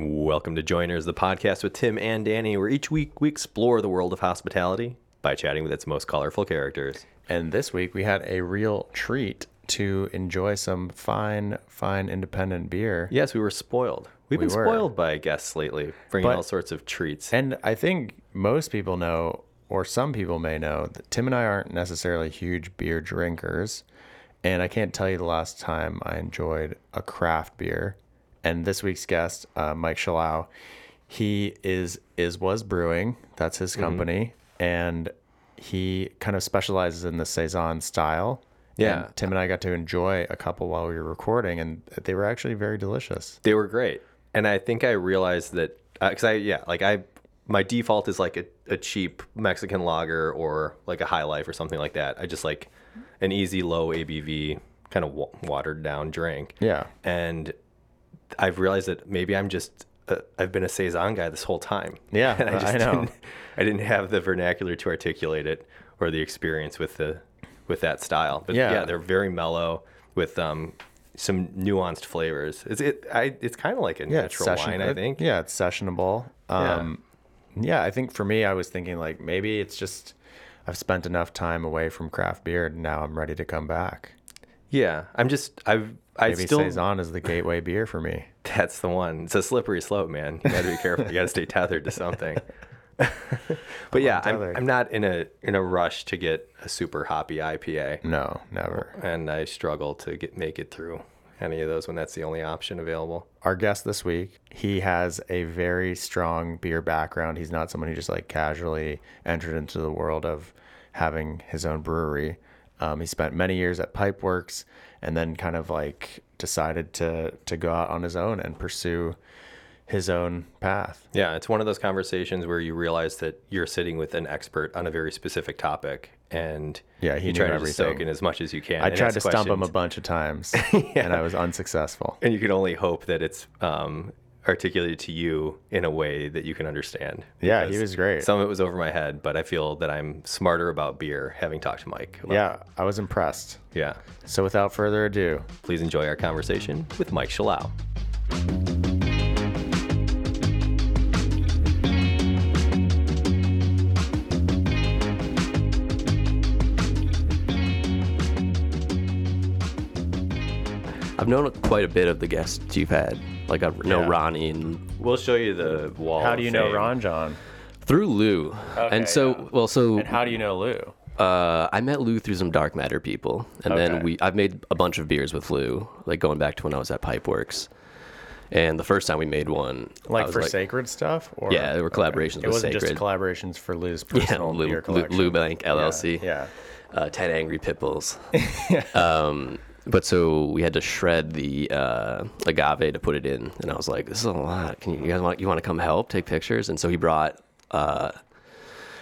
Welcome to Joiners, the podcast with Tim and Danny, where each week we explore the world of hospitality by chatting with its most colorful characters. And this week we had a real treat to enjoy some fine, fine independent beer. Yes, we were spoiled. We've We been were. spoiled by guests lately, bringing But- all sorts of treats. And I think most people know, or some people may know, that Tim and I aren't necessarily huge beer drinkers. And I can't tell you the last time I enjoyed a craft beer. And this week's guest, uh, Mike Schallau, he is is was brewing. That's his company, and he kind of specializes in the saison style. Yeah. And Tim and I got to enjoy a couple while we were recording, and they were actually very delicious. They were great, and I think I realized that because I yeah like I my default is like a, a cheap Mexican lager or like a High Life or something like that. I just like an easy low ABV kind of wa- watered down drink. Yeah. and I've realized that maybe I'm just uh, I've been a saison guy this whole time. Yeah, and I I know. Didn't, I didn't have the vernacular to articulate it or the experience with the with that style. But yeah, Yeah. they're very mellow with um some nuanced flavors. It's it I it's kind of like a yeah, natural session- wine, I think. Yeah, it's sessionable. Um, yeah. I think for me, I was thinking like maybe it's just I've spent enough time away from craft beer, and now I'm ready to come back. Yeah, I'm just I've I Maybe still saison is the gateway beer for me. that's the one. It's a slippery slope, man. You got to be careful. You got to stay tethered to something. but yeah, I'm. I'm not in a in a rush to get a super hoppy IPA. No, never. and I struggle to get make it through any of those when that's the only option available. Our guest this week, he has a very strong beer background. He's not someone who just like casually entered into the world of having his own brewery. Um, he spent many years at Pipeworks and then kind of like decided to to go out on his own and pursue his own path. Yeah, it's one of those conversations where you realize that you're sitting with an expert on a very specific topic, and Yeah, he you try to soak in as much as you can. I tried to stump him a bunch of times and I was unsuccessful. and you can only hope that it's um, articulated to you in a way that you can understand. Yeah, he was great. Some of it was over my head, but I feel that I'm smarter about beer having talked to Mike. about Yeah, I was impressed. yeah. So without further ado, Please enjoy our conversation with Mike Schallau. I've known quite a bit of the guests you've had. Like I know Yeah. Ronnie and We'll show you the wall. how do you know fame. Ron John? through Lou. Okay, and so, yeah. well, so And how do you know Lou? uh, I met Lou through some Dark Matter people, and Okay. then we I've made a bunch of beers with Lou, like going back to when I was at Pipeworks. And the first time we made one, I Like was for sacred stuff? Or Yeah, there were collaborations It with wasn't just Sacred. collaborations for Lou's yeah, personal Lou, beer Lou, collection. Lou Bank LLC. Yeah. uh, 10 angry pit bulls. um, but so we had to shred the uh, agave to put it in, and I was like, "This is a lot. Can you, you guys want you want to come help take pictures?" And so he brought uh,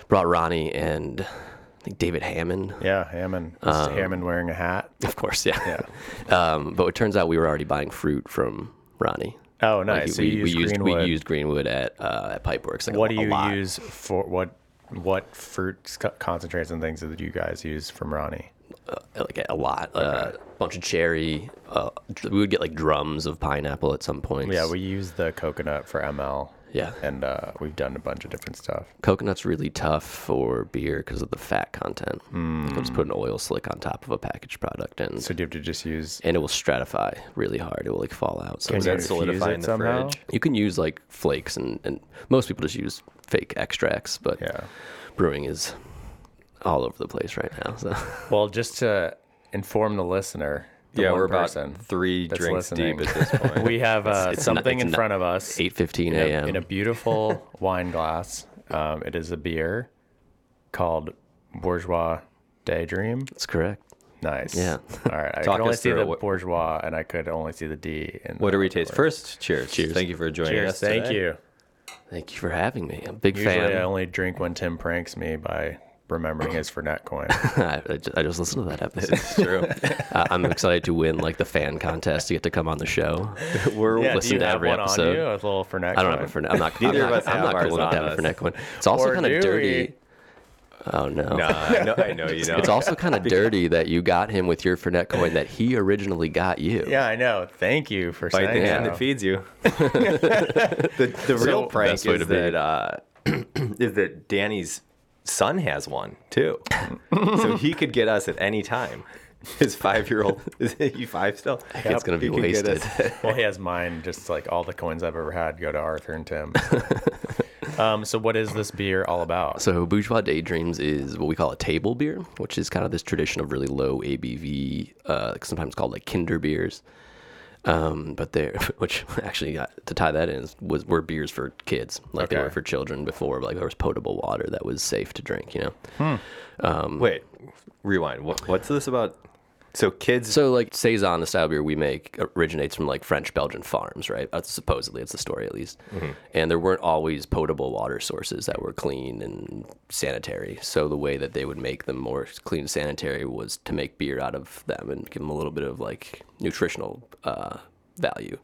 brought Ronnie and I think David Hammond, Yeah, Hammond. Um, Hammond wearing a hat? of course, yeah. um, but it turns out we were already buying fruit from Ronnie. Oh, Like, nice. so we, we used used Greenwood. we used Greenwood at uh, at Pipeworks. Like what a, do you use for what? What fruits concentrates and things that you guys use from Ronnie? Like a lot. A bunch of cherry. Uh, we would get like drums of pineapple at some point. Yeah, we use the coconut for ML. Yeah. And uh, we've done a bunch of different stuff. Coconut's really tough for beer because of the fat content. Hmm. You'll just put an oil slick on top of a packaged product, and So do you have to just use? and it will stratify really hard. It will like fall out. So Can Does you solidify it in the somehow? fridge? you can use like flakes, and and most people just use fake extracts, but Yeah. brewing is all over the place right now. So Well, just to inform the listener, the Yeah, we're about three drinks listening. deep at this point. we have uh, it's something not- in it's front of us. eight fifteen in a, a.m. in a beautiful wine glass. Um, it is a beer called Bourgeois Daydream. That's correct. Nice. Yeah. All right. I Talk could only see through the. What- bourgeois, and I could only see the D. In what the do we taste first? Cheers. Cheers. Thank you for joining Cheers. us. Thank today. you. Thank you for having me. I'm a big Usually, fan. I only drink when Tim pranks me by remembering his Fernet coin. I, I just, I just listened to that episode. It's true. I- I'm excited to win like the fan contest to get to come on the show. We're yeah, do listen you to every episode. on you? A little Fernet I don't have a Fernet. I'm not. Neither I'm of not, us I'm not ours cool enough to on have a us. Fernet coin. It's also Or kind of dirty. Oh no. No, I know, I know you don't. It's also kind of dirty that you got him with your Fernet coin that he originally got you. Yeah, I know. Thank you for Fight the saying hand that feeds you. the the real So, prank is to that uh, is that Danny's son has one too, so he could get us at any time. His five year old is he five still? It's gonna be He wasted. well, he has mine. Just like all the coins I've ever had go to Arthur and Tim. um, so what is this beer all about? So Bourgeois Daydreams is what we call a table beer, which is kind of this tradition of really low ABV, uh, sometimes called like Kinder beers. Um, but they're which actually uh, to tie that in was were beers for kids, like they were for children before. Like there was potable water that was safe to drink, you know. Wait, rewind. What, what's this about? So kids. So like saison, the style of beer we make originates from like French Belgian farms, right? That's supposedly it's the story at least. And there weren't always potable water sources that were clean and sanitary. So the way that they would make them more clean and sanitary was to make beer out of them and give them a little bit of like nutritional uh, value.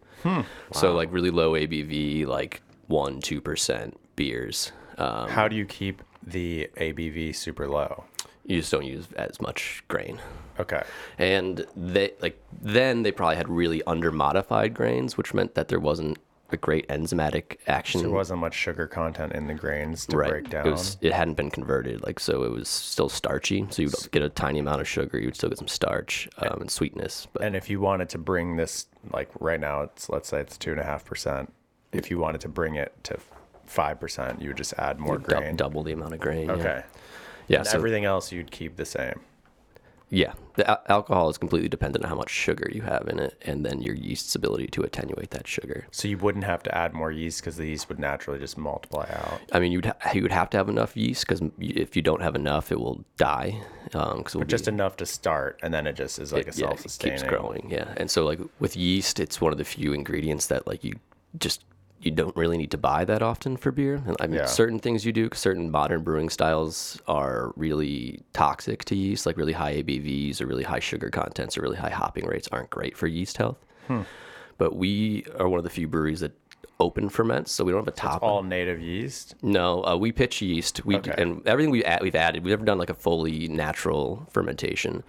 So like really low ABV, like one two percent beers. Um, How do you keep the ABV super low? you just don't use as much grain. Okay. and they like then they probably had really under modified grains which meant that there wasn't a great enzymatic action There wasn't much sugar content in the grains to right break down. it, was, it hadn't been converted like so it was still starchy so you'd get a tiny amount of sugar you'd still get some starch um, and sweetness but and if you wanted to bring this, like right now, it's let's say it's two and a half percent. If you wanted to bring it to five percent, you would just add more dou- grain. double the amount of grain yeah. Okay. yeah And so everything else you'd keep the same. Yeah the al- alcohol is completely dependent on how much sugar you have in it and then your yeast's ability to attenuate that sugar So you wouldn't have to add more yeast because the yeast would naturally just multiply out. I mean, you'd ha- you would have to have enough yeast because if you don't have enough, it will die. Um, cause it will Just enough to start, and then it just is like a it- yeah, it self-sustaining. keeps growing. Yeah, and so like with yeast, it's one of the few ingredients that like you just you don't really need to buy that often for beer. And I mean, Yeah. certain things you do, certain modern brewing styles are really toxic to yeast, like really high ABVs or really high sugar contents or really high hopping rates aren't great for yeast health. Hmm. But we are one of the few breweries that open ferments, so we don't have a top. All native yeast. No, uh, we pitch yeast. We Okay. and everything we add, we've added. We've never done like a fully natural fermentation,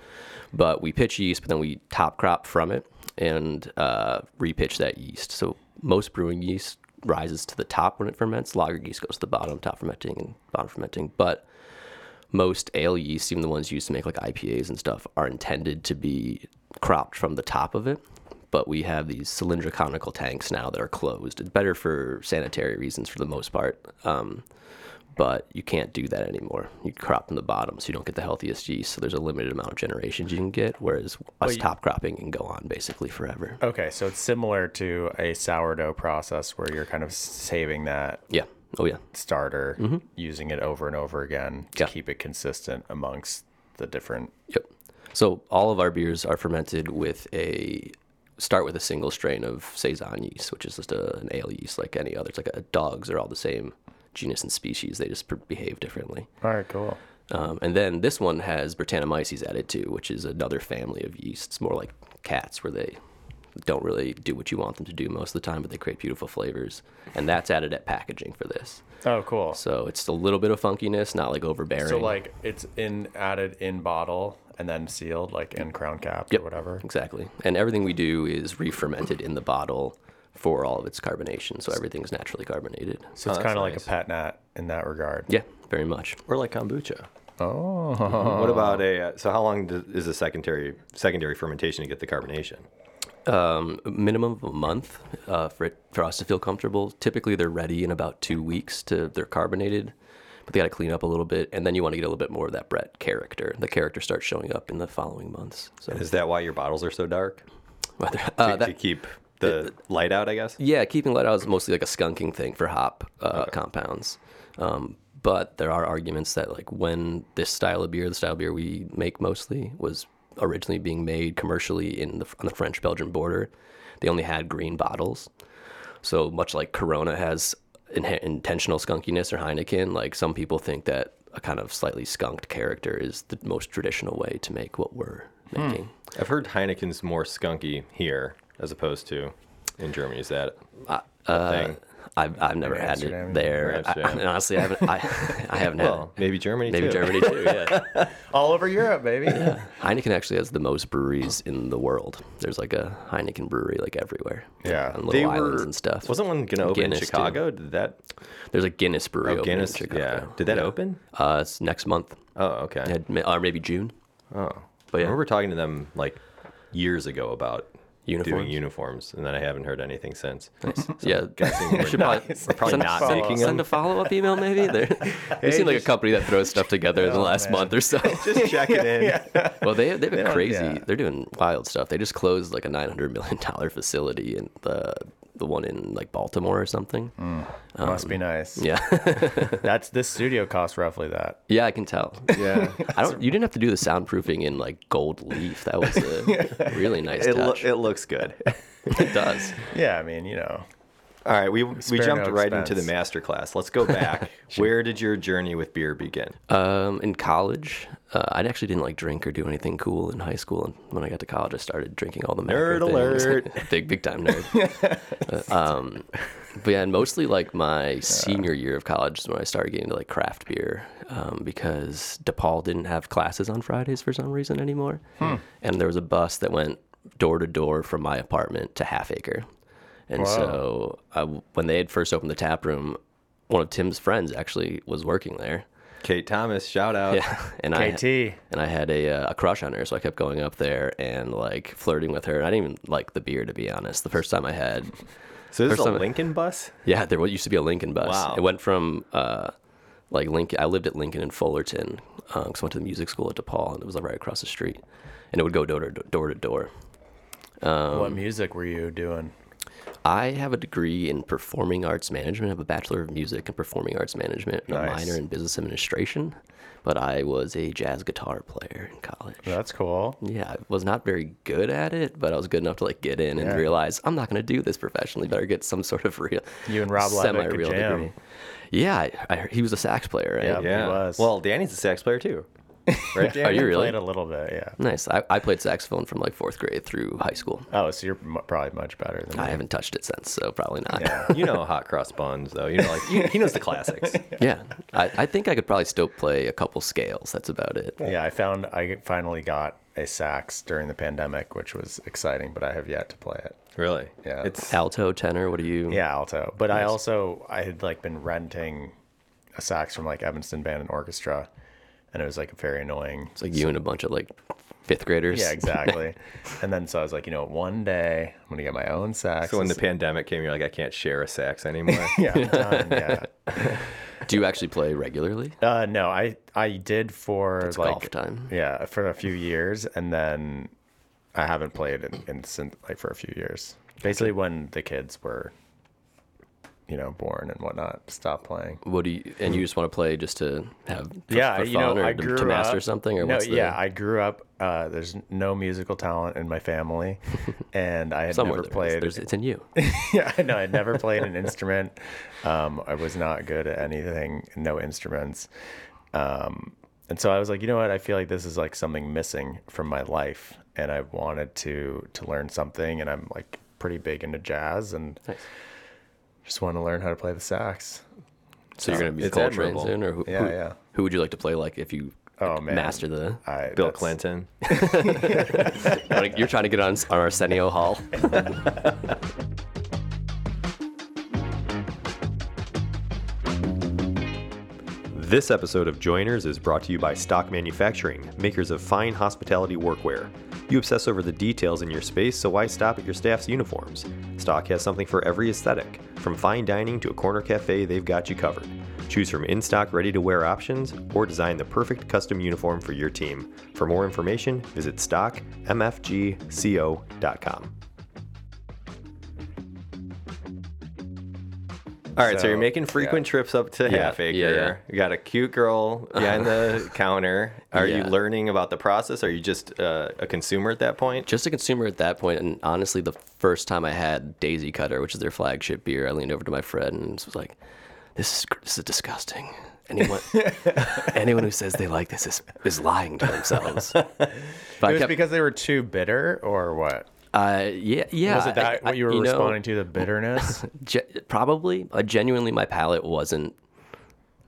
but we pitch yeast, but then we top crop from it and uh, repitch that yeast. So most brewing yeast rises to the top when it ferments. Lager yeast goes to the bottom, top fermenting and bottom fermenting. But most ale yeast, even the ones used to make like IPAs and stuff, are intended to be cropped from the top of it. But we have these cylindrical conical tanks now that are closed. It's better for sanitary reasons for the most part. Um, but you can't do that anymore. You crop from the bottom, so you don't get the healthiest yeast. So there's a limited amount of generations you can get, whereas us top cropping can go on basically forever. Okay, so it's similar to a sourdough process where you're kind of saving that Yeah. Oh yeah. starter, mm-hmm. using it over and over again to Yeah. keep it consistent amongst the different. Yep. So all of our beers are fermented with a start with a single strain of saison yeast, which is just a, an ale yeast like any other. It's like a, dogs are all the same genus and species. They just behave differently. All right, cool. Um, and then this one has Brettanomyces added to, which is another family of yeasts, more like cats, where they don't really do what you want them to do most of the time, but they create beautiful flavors. And that's added at packaging for this. Oh, cool. So it's a little bit of funkiness, not like overbearing. So like it's in added in bottle and then sealed, like in crown cap Yep, or whatever. Exactly. And everything we do is re-fermented in the bottle for all of its carbonation, so everything's naturally carbonated. So Oh, it's that's kind of like a pet nat in that regard. Yeah, very much. or like kombucha. Oh, What about a? Uh, so how long does, is a secondary secondary fermentation to get the carbonation? Um, minimum of a month uh, for it, for us to feel comfortable. Typically, they're ready in about two weeks to they're carbonated, but they got to clean up a little bit, and then you want to get a little bit more of that Brett character. The character starts showing up in the following months. So Is that why your bottles are so dark? whether To, uh, to that, keep the light out, I guess. Yeah, keeping light out is mostly like a skunking thing for hop uh, compounds. Um, but there are arguments that like when this style of beer, the style of beer we make mostly, was originally being made commercially in the on the French Belgian border, they only had green bottles. So much like Corona has in- intentional skunkiness or Heineken, like some people think that a kind of slightly skunked character is the most traditional way to make what we're making. I've heard Heineken's more skunky here as opposed to in Germany. Is that a thing? I've, I've never had it there. I, Amsterdam. honestly, I haven't. I, I haven't had Well, maybe Germany maybe too. Germany too. Yeah. All over Europe, baby. Heineken actually has the most breweries in the world. There's like a Heineken brewery like everywhere. Yeah. on little They islands were and stuff. Wasn't one gonna open Guinness, in too. Chicago? Did that? There's a Guinness brewery. Oh, opening in Guinness. Chicago. Yeah. Did that open? Uh, it's next month. Oh, okay. Yeah, ma- or maybe June. Oh, But I remember talking to them like years ago about doing Uniforms? uniforms, and then I haven't heard anything since. yeah, we're should not- probably, probably send, not send, making send them. a follow up email maybe. They seem like a company that throws stuff together in the Oh, last man. month or so. Just checking in. Well, they they've been don't- crazy. yeah. They're doing wild stuff. They just closed like a nine hundred million dollar facility in the the one in like Baltimore or something. Mm, must um, be nice. Yeah, That's this studio costs roughly that. yeah, I can tell. Yeah. I don't. You didn't have to do the soundproofing in like gold leaf. That was a really nice It, lo- touch. it looks good. it does. Yeah, I mean, you know. All right, we we jumped no right into the expense. master class. Let's go back. Where did your journey with beer begin? Um, in college, uh, I actually didn't like drink or do anything cool in high school. And when I got to college, I started drinking all the macro Nerd things. alert. big big time nerd. Uh, um, but yeah, and mostly like my senior year of college is when I started getting into like craft beer um, because DePaul didn't have classes on Fridays for some reason anymore, and there was a bus that went door to door from my apartment to Half Acre, and so I, when they had first opened the tap room, one of Tim's friends actually was working there. Kate Thomas, shout out. Yeah, and I KT. and I had a uh, a crush on her, so I kept going up there and like flirting with her. And I didn't even like the beer, to be honest. The first time I had, So this is First a time- Lincoln bus? yeah, there used to be a Lincoln bus. Wow. It went from uh, like Lincoln. I lived at Lincoln in Fullerton because I went to the music school at DePaul, and it was like right across the street. And it would go door to door to door. Um, what music were you doing? I have a degree in performing arts management. I have a bachelor of music and performing arts management, and a minor in business administration. But I was a jazz guitar player in college. That's cool. Yeah, I was not very good at it, but I was good enough to like get in and Yeah. realize I'm not going to do this professionally. Better get some sort of real, You and Rob Levitt could jam. Yeah, I, I, he was a sax player, right? Yeah. He Yeah. was. Well, Danny's a sax player too. Right, Yeah, Danny? you really? Played a little bit, yeah. Nice. I, I played saxophone from like fourth grade through high school. Oh, so you're mu- probably much better than I me. haven't touched it since, so probably not. Yeah. You know hot cross buns though. You know, like he, he knows the classics. Yeah, I, I think I could probably still play a couple scales. That's about it. Yeah, I found I finally got a sax during the pandemic, which was exciting, but I have yet to play it. Really? Yeah. It's Alto, tenor, what do you? Yeah, alto. But I also I had like been renting a sax from like Evanston Band and Orchestra, and it was like very annoying. It's like you and a bunch of like fifth graders. Yeah, exactly. and then so I was like, you know, one day I'm gonna get my own sax. so when the pandemic came, you're like, I can't share a sax anymore. yeah, I'm done, yeah. Do you actually play regularly? Uh, no, I I did for It's like golf time. yeah for a few years, and then I haven't played in, in since like for a few years. Basically, when the kids were, you know, born and whatnot, stop playing. What do you? And you just want to play just to have for, yeah, for you know, fun or I to, grew to master up, something or no, what's the? yeah, I grew up. Uh, there's no musical talent in my family, and I had somewhere never played. There's, it's in you. yeah, I know. I'd never played an instrument. Um, I was not good at anything. No instruments. Um, and so I was like, you know what? I feel like this is like something missing from my life, and I wanted to to learn something. And I'm like pretty big into jazz, and Nice. Just want to learn how to play the sax. So you're gonna be It's Coltrane admirable. soon, or who, Yeah, who, yeah. who would you like to play like if you Oh, like, man. master the? I, Bill that's- Clinton. Like, you're trying to get on on Arsenio Hall. This episode of Joiners is brought to you by Stock Manufacturing, makers of fine hospitality workwear. You obsess over the details in your space, so why stop at your staff's uniforms? Stock has something for every aesthetic. From fine dining to a corner cafe, they've got you covered. Choose from in stock, ready to wear options, or design the perfect custom uniform for your team. For more information, visit stockmfgco.com. All right, so, So, you're making frequent yeah. trips up to Yeah, Half Acre. yeah, yeah. You got a cute girl behind the counter. Are you learning about the process? Are you just uh, a consumer at that point? Just a consumer at that point. point, and honestly, the first time I had Daisy Cutter, which is their flagship beer, I leaned over to my friend and was like, "This is this is disgusting. Anyone anyone who says they like this is is lying to themselves." But It was kept, because they were too bitter, or what? Uh, yeah, yeah. Was it that I- I- what you were know, responding to? The bitterness. ge- probably. Uh, genuinely, my palate wasn't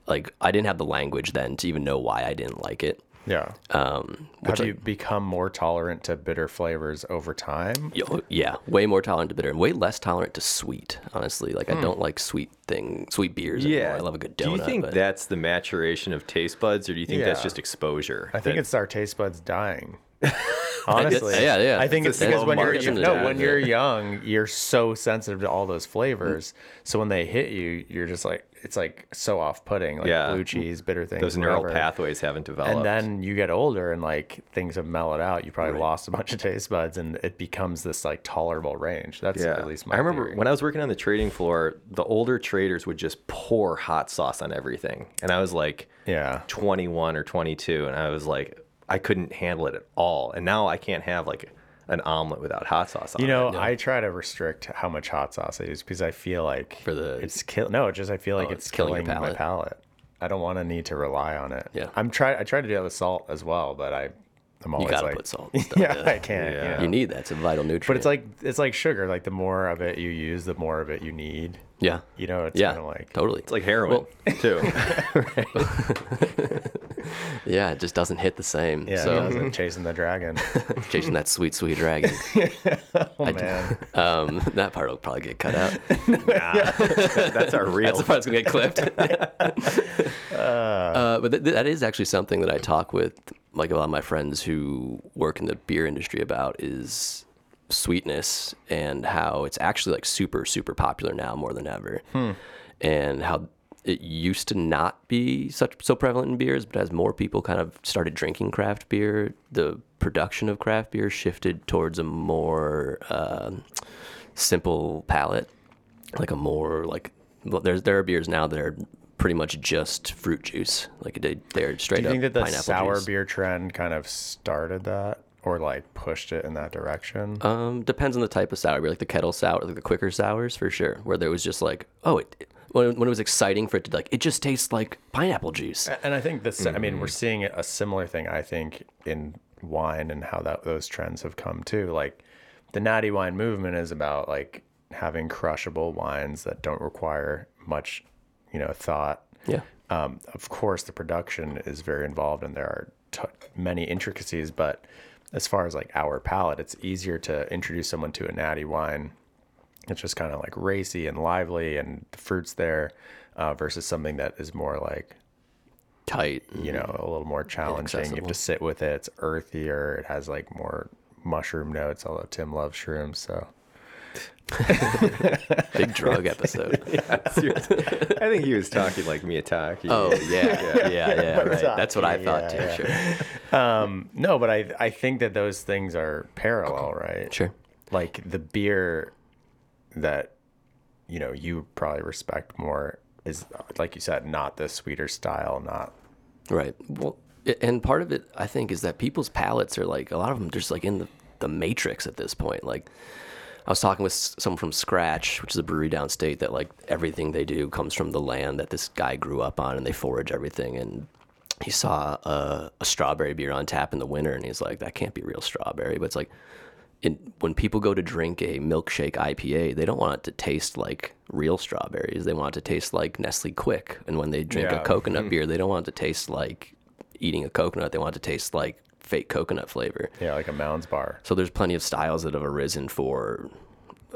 like I didn't have the language then to even know why I didn't like it. yeah. Um, Have which I- you become more tolerant to bitter flavors over time? Yo- yeah, way more tolerant to bitter and way less tolerant to sweet. Honestly, like Hmm. I don't like sweet thing, sweet beers. anymore. I love a good donut. Do you think but that's the maturation of taste buds, or do you think that's just exposure? I think That- it's our taste buds dying. Honestly, yeah, yeah. I think It's it's because when you're you, into no, when you're young, you're so sensitive to all those flavors. So when they hit you, you're just like it's like so off-putting, like Yeah. blue cheese, bitter things. those neural whatever. pathways haven't developed. And then you get older and like things have mellowed out. You probably lost a bunch of taste buds, and it becomes this like tolerable range. That's yeah, at least my. I remember theory. when I was working on the trading floor, the older traders would just pour hot sauce on everything, and I was like, Yeah. 21 or 22, and I was like, I couldn't handle it at all. And now I can't have like an omelet without hot sauce on You it. know, I try to restrict how much hot sauce I use because I feel like For the- it's kill. No, it's just I feel oh, like Oh, it's, it's killing killing, your my palate. palate. I don't want to need to rely on it. Yeah. I'm try. I try to do that with salt as well, but I, I'm you always gotta like, put salt. And stuff, yeah, I can't. Yeah. You, know. You need that. It's a vital nutrient. but it's like it's like sugar. Like the more of it you use, the more of it you need. yeah, You know, it's yeah, kind of like totally. It's like heroin too. yeah, it just doesn't hit the same. yeah, so it doesn't. chasing the dragon. chasing that sweet, sweet dragon. Oh man, Um, that part will probably get cut out. nah, That's our real. That's the part that's gonna get clipped. uh, but th- that is actually something that I talk with like a lot of my friends who work in the beer industry about is sweetness and how it's actually like super super popular now more than ever, and how it used to not be such so prevalent in beers, but as more people kind of started drinking craft beer, the production of craft beer shifted towards a more um simple palate like a more like well, there's there are beers now that are pretty much just fruit juice like they they're straight do you think that the sour juice. beer trend kind of started that, or like pushed it in that direction? um depends on the type of sour beer like the kettle sour like the quicker sours for sure where there was just like oh it when, when it was exciting for it to like it just tastes like pineapple juice And I think this, I mean, we're Mm-hmm. seeing a similar thing, I think, in wine and how that those trends have come too. Like the natty wine movement is about like having crushable wines that don't require much, you know, thought. yeah Um, of course, the production is very involved and there are t- many intricacies, but as far as like our palate, it's easier to introduce someone to a natty wine. It's just kind of like racy and lively and the fruits there uh, versus something that is more like tight you know, a little more challenging. You have to sit with it. It's earthier. It has like more mushroom notes, although Tim loves shrooms. So big drug episode Seriously. I think he was talking like me Miyataki. oh yeah yeah yeah, right that's what i thought yeah, too yeah. sure um, no, but I I think that those things are parallel, right? sure Like the beer that you know you probably respect more is like you said, not the sweeter style, not Right. Well, and part of it, I think, is that people's palates are like a lot of them just like in the, the matrix at this point. Like, I was talking with someone from Scratch, which is a brewery downstate that like everything they do comes from the land that this guy grew up on, and they forage everything. And he saw a, a strawberry beer on tap in the winter, and he's like, "That can't be real strawberry." But it's like, in, when people go to drink a milkshake IPA, they don't want it to taste like real strawberries. They want it to taste like Nestle Quik. And when they drink Yeah. a coconut beer, they don't want it to taste like eating a coconut. They want it to taste like fake coconut flavor. yeah, like a Mounds bar. So there's plenty of styles that have arisen for.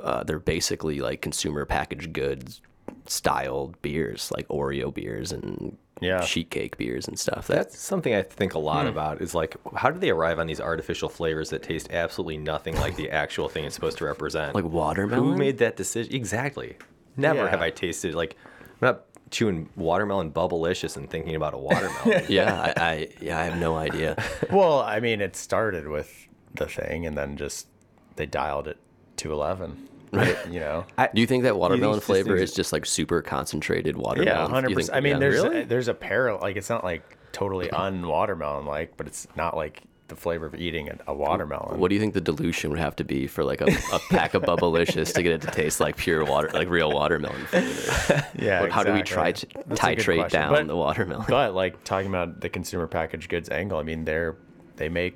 Uh, they're basically like consumer packaged goods styled beers, like Oreo beers and Yeah. sheet cake beers and stuff. That, That's something I think a lot Hmm. about is like, how do they arrive on these artificial flavors that taste absolutely nothing like the actual thing it's supposed to represent? like watermelon. Who made that decision? Exactly. Never Yeah. have I tasted like I'm not chewing watermelon bubblicious and thinking about a watermelon. yeah, I, I yeah I have no idea. Well, I mean, it started with the thing, and then just they dialed it to eleven. Right. You know. Do you think that watermelon just flavor things- is just like super concentrated watermelon? Yeah, hundred percent. I mean, yeah. there's Really? there's a parallel. Like, it's not like totally un-watermelon like, but it's not like the flavor of eating a, a watermelon. What do you think the dilution would have to be for like a, a pack of Bubblicious to get it to taste like pure water, like real watermelon flavor? yeah. How do we try exactly. to That's titrate down But- the watermelon? But like talking about the consumer packaged goods angle, I mean, they're they make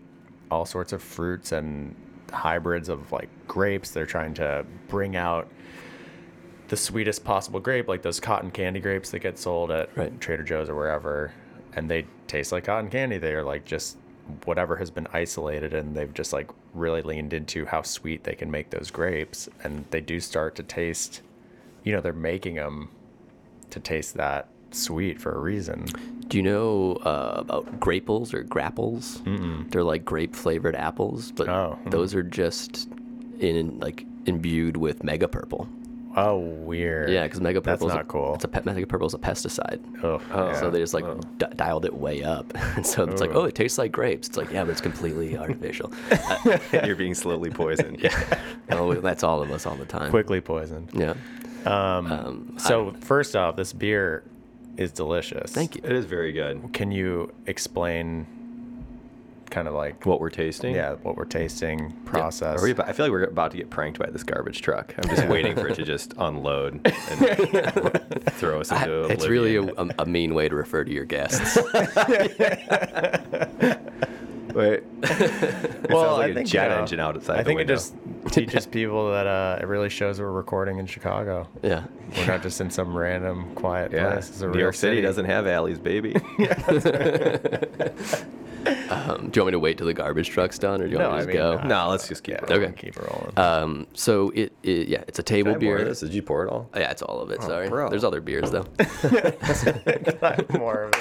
all sorts of fruits and hybrids of like grapes. They're trying to bring out the sweetest possible grape, like those cotton candy grapes that get sold at Right. Trader Joe's or wherever, and they taste like cotton candy. They are like just whatever has been isolated, and they've just like really leaned into how sweet they can make those grapes, and they do start to taste. You know, they're making them to taste that sweet for a reason. Do you know uh, about graples or grapples? Mm-mm. They're like grape flavored apples, but Oh, mm. those are just in like imbued with mega purple. Oh, weird. Yeah, because mega purple is not cool. It's a pe- mega purple is a pesticide. Oh, So they just like di- dialed it way up, and so it's like, Oh. oh, it tastes like grapes. It's like, yeah, but it's completely artificial. You're being slowly poisoned. yeah, oh, that's all of us all the time. quickly poisoned. Yeah. Um, so first off, this beer is delicious. Thank you. It is very good. Can you explain kind of like What we're tasting? yeah, what we're tasting process? Are we about, I feel like we're about to get pranked by this garbage truck. I'm just waiting for it to just unload and throw us I- into it's really a, a mean way to refer to your guests. Wait. it well, sounds like I a think jet uh, engine outside I the think it just teaches people that uh, it really shows we're recording in Chicago. yeah. We're not just in some random quiet yeah. place. It's a New York City city doesn't have alleys, baby. Um, do you want me to wait till the garbage truck's done, or do you No, want me to I just mean, go? uh, no, let's just keep Yeah, it. rolling. Okay. keep it rolling. Um, so it, it, yeah, it's a table have beer. of this? Did you pour it all? Oh, yeah, it's all of it. Sorry, bro. there's other beers though. More of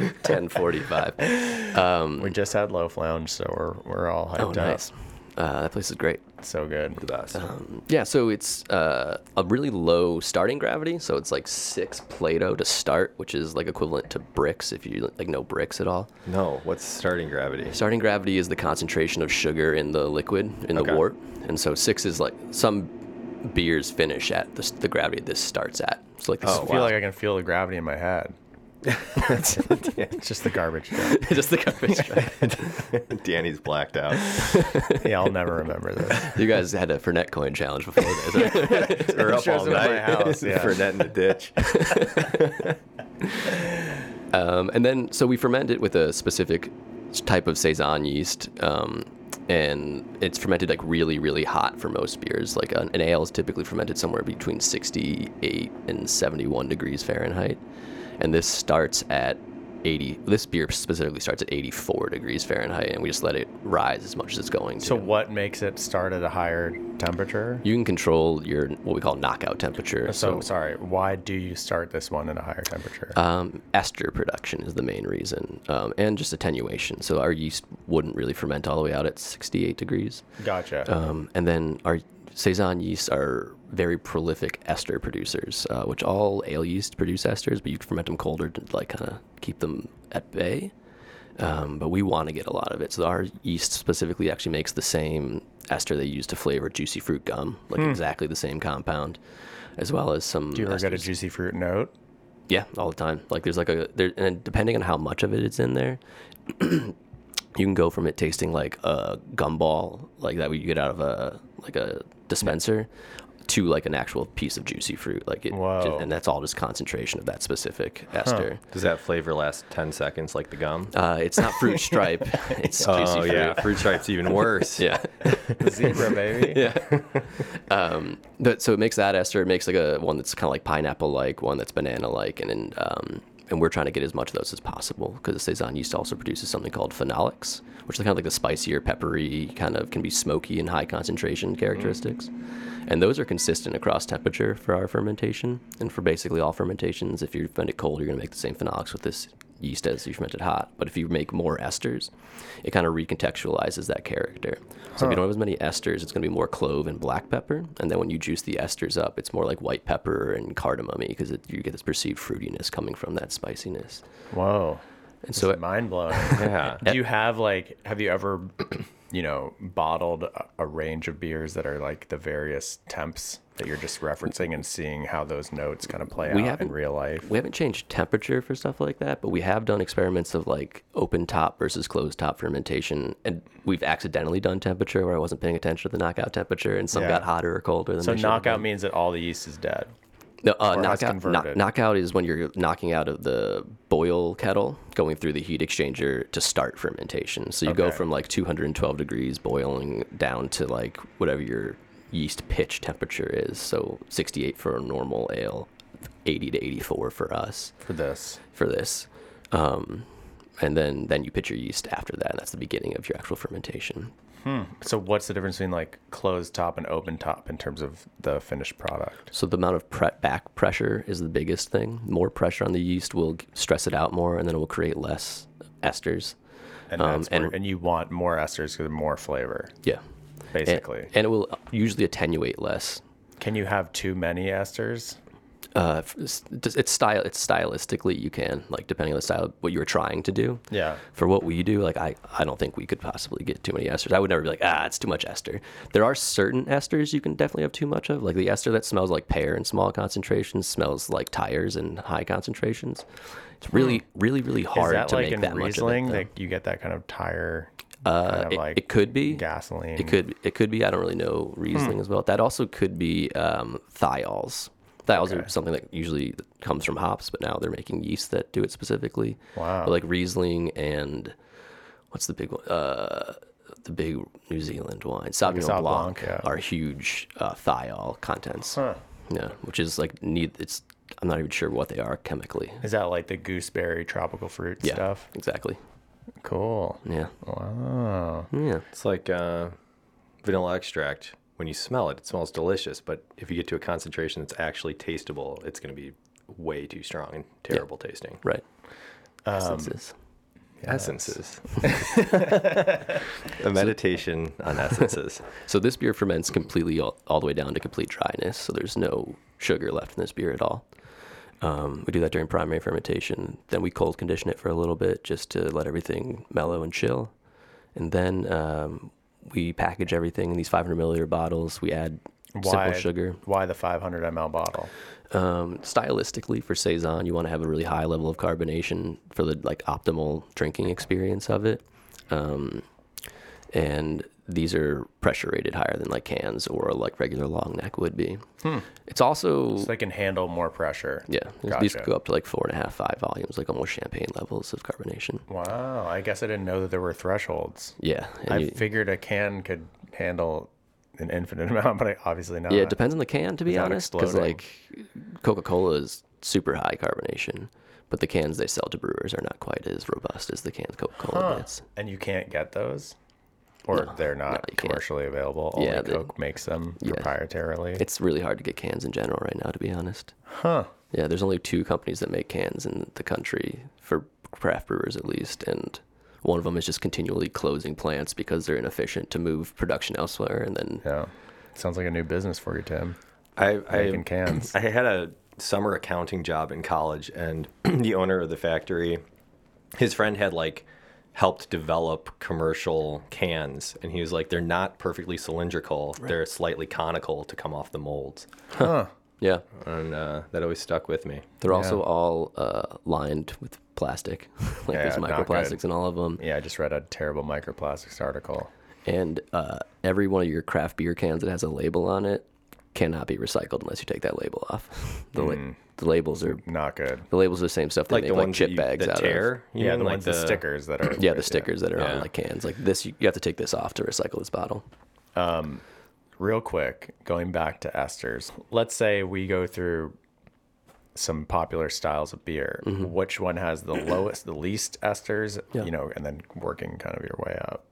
it. Ten forty-five. Um, We just had Loaf Lounge, so we're we're all hyped oh, up. nice. Uh, that place is great. So good. The best. Um, yeah, so it's uh, a really low starting gravity. So it's like six Plato to start, which is like equivalent to Brix if you like know Brix at all. no, what's starting gravity? Starting gravity is the concentration of sugar in the liquid in Okay. the wort, and so six is like some beers finish at the, the gravity this starts at. So like this I Oh, feel wow. like I can feel the gravity in my head. It's just the garbage. truck. just the garbage truck. Danny's blacked out. yeah, I'll never remember this. You guys had a Fernet coin challenge before this. right? We're up all up my night house, yeah. Fernet in the ditch. Um, and then, so we ferment it with a specific type of saison yeast, um, and it's fermented like really, really hot for most beers. Like an, an ale is typically fermented somewhere between 68 and 71 degrees Fahrenheit, and this starts at 80. This beer specifically starts at 84 degrees Fahrenheit, and we just let it rise as much as it's going to. So what makes it start at a higher temperature? you can control your what we call knockout temperature. So sorry, why do you start this one at a higher temperature? Um, ester production is the main reason, um, and just attenuation. So our yeast wouldn't really ferment all the way out at 68 degrees. gotcha. Um, and then our saison yeasts are very prolific ester producers, uh, which all ale yeast produce esters, but you ferment them colder to like kind of keep them at bay. Um, but we want to get a lot of it. So our yeast specifically actually makes the same ester they use to flavor juicy fruit gum, like exactly the same compound, as well as some. do you ever get a juicy fruit note? Yeah, all the time. Like there's like a there, and depending on how much of it is in there, you can go from it tasting like a gumball, like that you get out of a like a dispenser, to like an actual piece of juicy fruit. Like it, Whoa. and that's all just concentration of that specific ester. Does that flavor last 10 seconds like the gum? Uh, it's not fruit stripe. It's juicy oh, fruit. yeah. Fruit stripe's even worse. Yeah. Zebra baby. yeah. Um, but so it makes that ester. It makes like a one that's kind of like pineapple like, one that's banana like, and then um, and we're trying to get as much of those as possible because the saison yeast also produces something called phenolics, which is kind of like the spicier, peppery, kind of can be smoky and high concentration characteristics. And those are consistent across temperature for our fermentation. And for basically all fermentations, if you ferment it cold, you're going to make the same phenolics with this yeast as you ferment it hot. But if you make more esters, it kind of recontextualizes that character. So if you don't have as many esters, it's going to be more clove and black pepper. And then when you juice the esters up, it's more like white pepper and cardamom because you get this perceived fruitiness coming from that spiciness. Whoa. And So so mind blowing. Yeah. Do you have like have you ever you know bottled a, range of beers that are like the various temps that you're just referencing and seeing how those notes kind of play We out in real life? We haven't changed temperature for stuff like that, but we have done experiments of like open top versus closed top fermentation, and we've accidentally done temperature where I wasn't paying attention to the knockout temperature, and some Yeah. got hotter or colder than So they should have knockout means that all the yeast is dead. No, uh, knockout, knock, knockout is when you're knocking out of the boil kettle, going through the heat exchanger to start fermentation. So you go from like 212 degrees boiling down to like whatever your yeast pitch temperature is. So 68 for a normal ale, 80 to 84 for us for this. for this. Um, and then then you pitch your yeast after that. And that's the beginning of your actual fermentation. So what's the difference between like closed top and open top in terms of the finished product? So the amount of pre- back pressure is the biggest thing. More pressure on the yeast will stress it out more, and then it will create less esters. And Um, that's where, and- and, you want more esters because more flavor, Yeah, and, basically. and it will usually attenuate less. Can you have too many esters? Uh, it's, style. It's stylistically you can like depending on the style what you're trying to do. Yeah. For what we do, like I, I don't think we could possibly get too many esters. I would never be like, ah, it's too much ester. There are certain esters you can definitely have too much of. Like the ester that smells like pear in small concentrations smells like tires in high concentrations. It's really, really, really Is hard that to like make in that Riesling much of it. that you get that kind of tire, though. kind Uh, of it, like it could be gasoline? It could it could be. I don't really know Hmm. As well. That also could be um, thiols. Thiols are something that usually comes from hops, but now they're making yeast that do it specifically. Wow. But like Riesling and what's the big one? Uh, the big New Zealand wine, Sauvignon Sauv Blanc, Blanc, yeah. are huge uh, thiol contents. Huh. Yeah, which is like need. It's I'm not even sure what they are chemically. Is that like the gooseberry tropical fruit Yeah, stuff? exactly. Cool. Yeah, Wow. yeah. It's like uh, vanilla extract. When you smell it, it smells delicious. But if you get to a concentration that's actually tasteable, it's going to be way too strong and terrible tasting. Right. Um, Essences. Essences. a meditation on essences. So this beer ferments completely all, all the way down to complete dryness. So there's no sugar left in this beer at all. Um, we do that during primary fermentation. Then we cold condition it for a little bit just to let everything mellow and chill. And then um, we package everything in these 500 milliliter bottles. We add Why simple sugar. Why the 500 ml bottle? Um, stylistically, for saison, you want to have a really high level of carbonation for the like optimal drinking experience of it. Um, and these are pressure rated higher than like cans or like regular long neck would be. Hmm. It's also So they can handle more pressure. yeah, these Gotcha. go up to like four and a half, five volumes, like almost champagne levels of carbonation. Wow. I guess I didn't know that there were thresholds. Yeah, I you- figured a can could handle an infinite amount, but I obviously not. yeah, it depends on the can to be Without honest, because like Coca Cola is super high carbonation, but the cans they sell to brewers are not quite as robust as the cans Coca Cola Huh. gets. And you can't get those? Or they're not you can't. commercially available. Only Yeah, they- Coke makes them yeah. proprietarily. It's really hard to get cans in general right now, to be honest. huh. Yeah, there's only two companies that make cans in the country for craft brewers at least, and one of them is just continually closing plants because they're inefficient to move production elsewhere. And then Yeah. Sounds like a new business for you, Tim. I, Making I, cans. I had a summer accounting job in college, and the owner of the factory, his friend had like helped develop commercial cans, and he was like, they're not perfectly cylindrical; they're slightly conical to come off the molds, Huh. yeah, and uh, that always stuck with me. they're also all uh, lined with plastic, like Yeah, there's microplastics in all of them. Yeah, I just read a terrible microplastics article. And uh, every one of your craft beer cans that has a label on it cannot be recycled unless you take that label off. The, la- the labels are Not good. the labels are the same stuff they Like make the like chip that, you, bags that out tear, of. you Yeah, mean, the like ones, the, stickers that are. Yeah, the right, stickers that are on Yeah. like cans. Like this, you, you have to take this off to recycle this bottle. Real quick, going back to esters. Let's say we go through some popular styles of beer. Mm-hmm. Which one has the lowest, the least esters? Yeah. You know, and then working kind of your way up.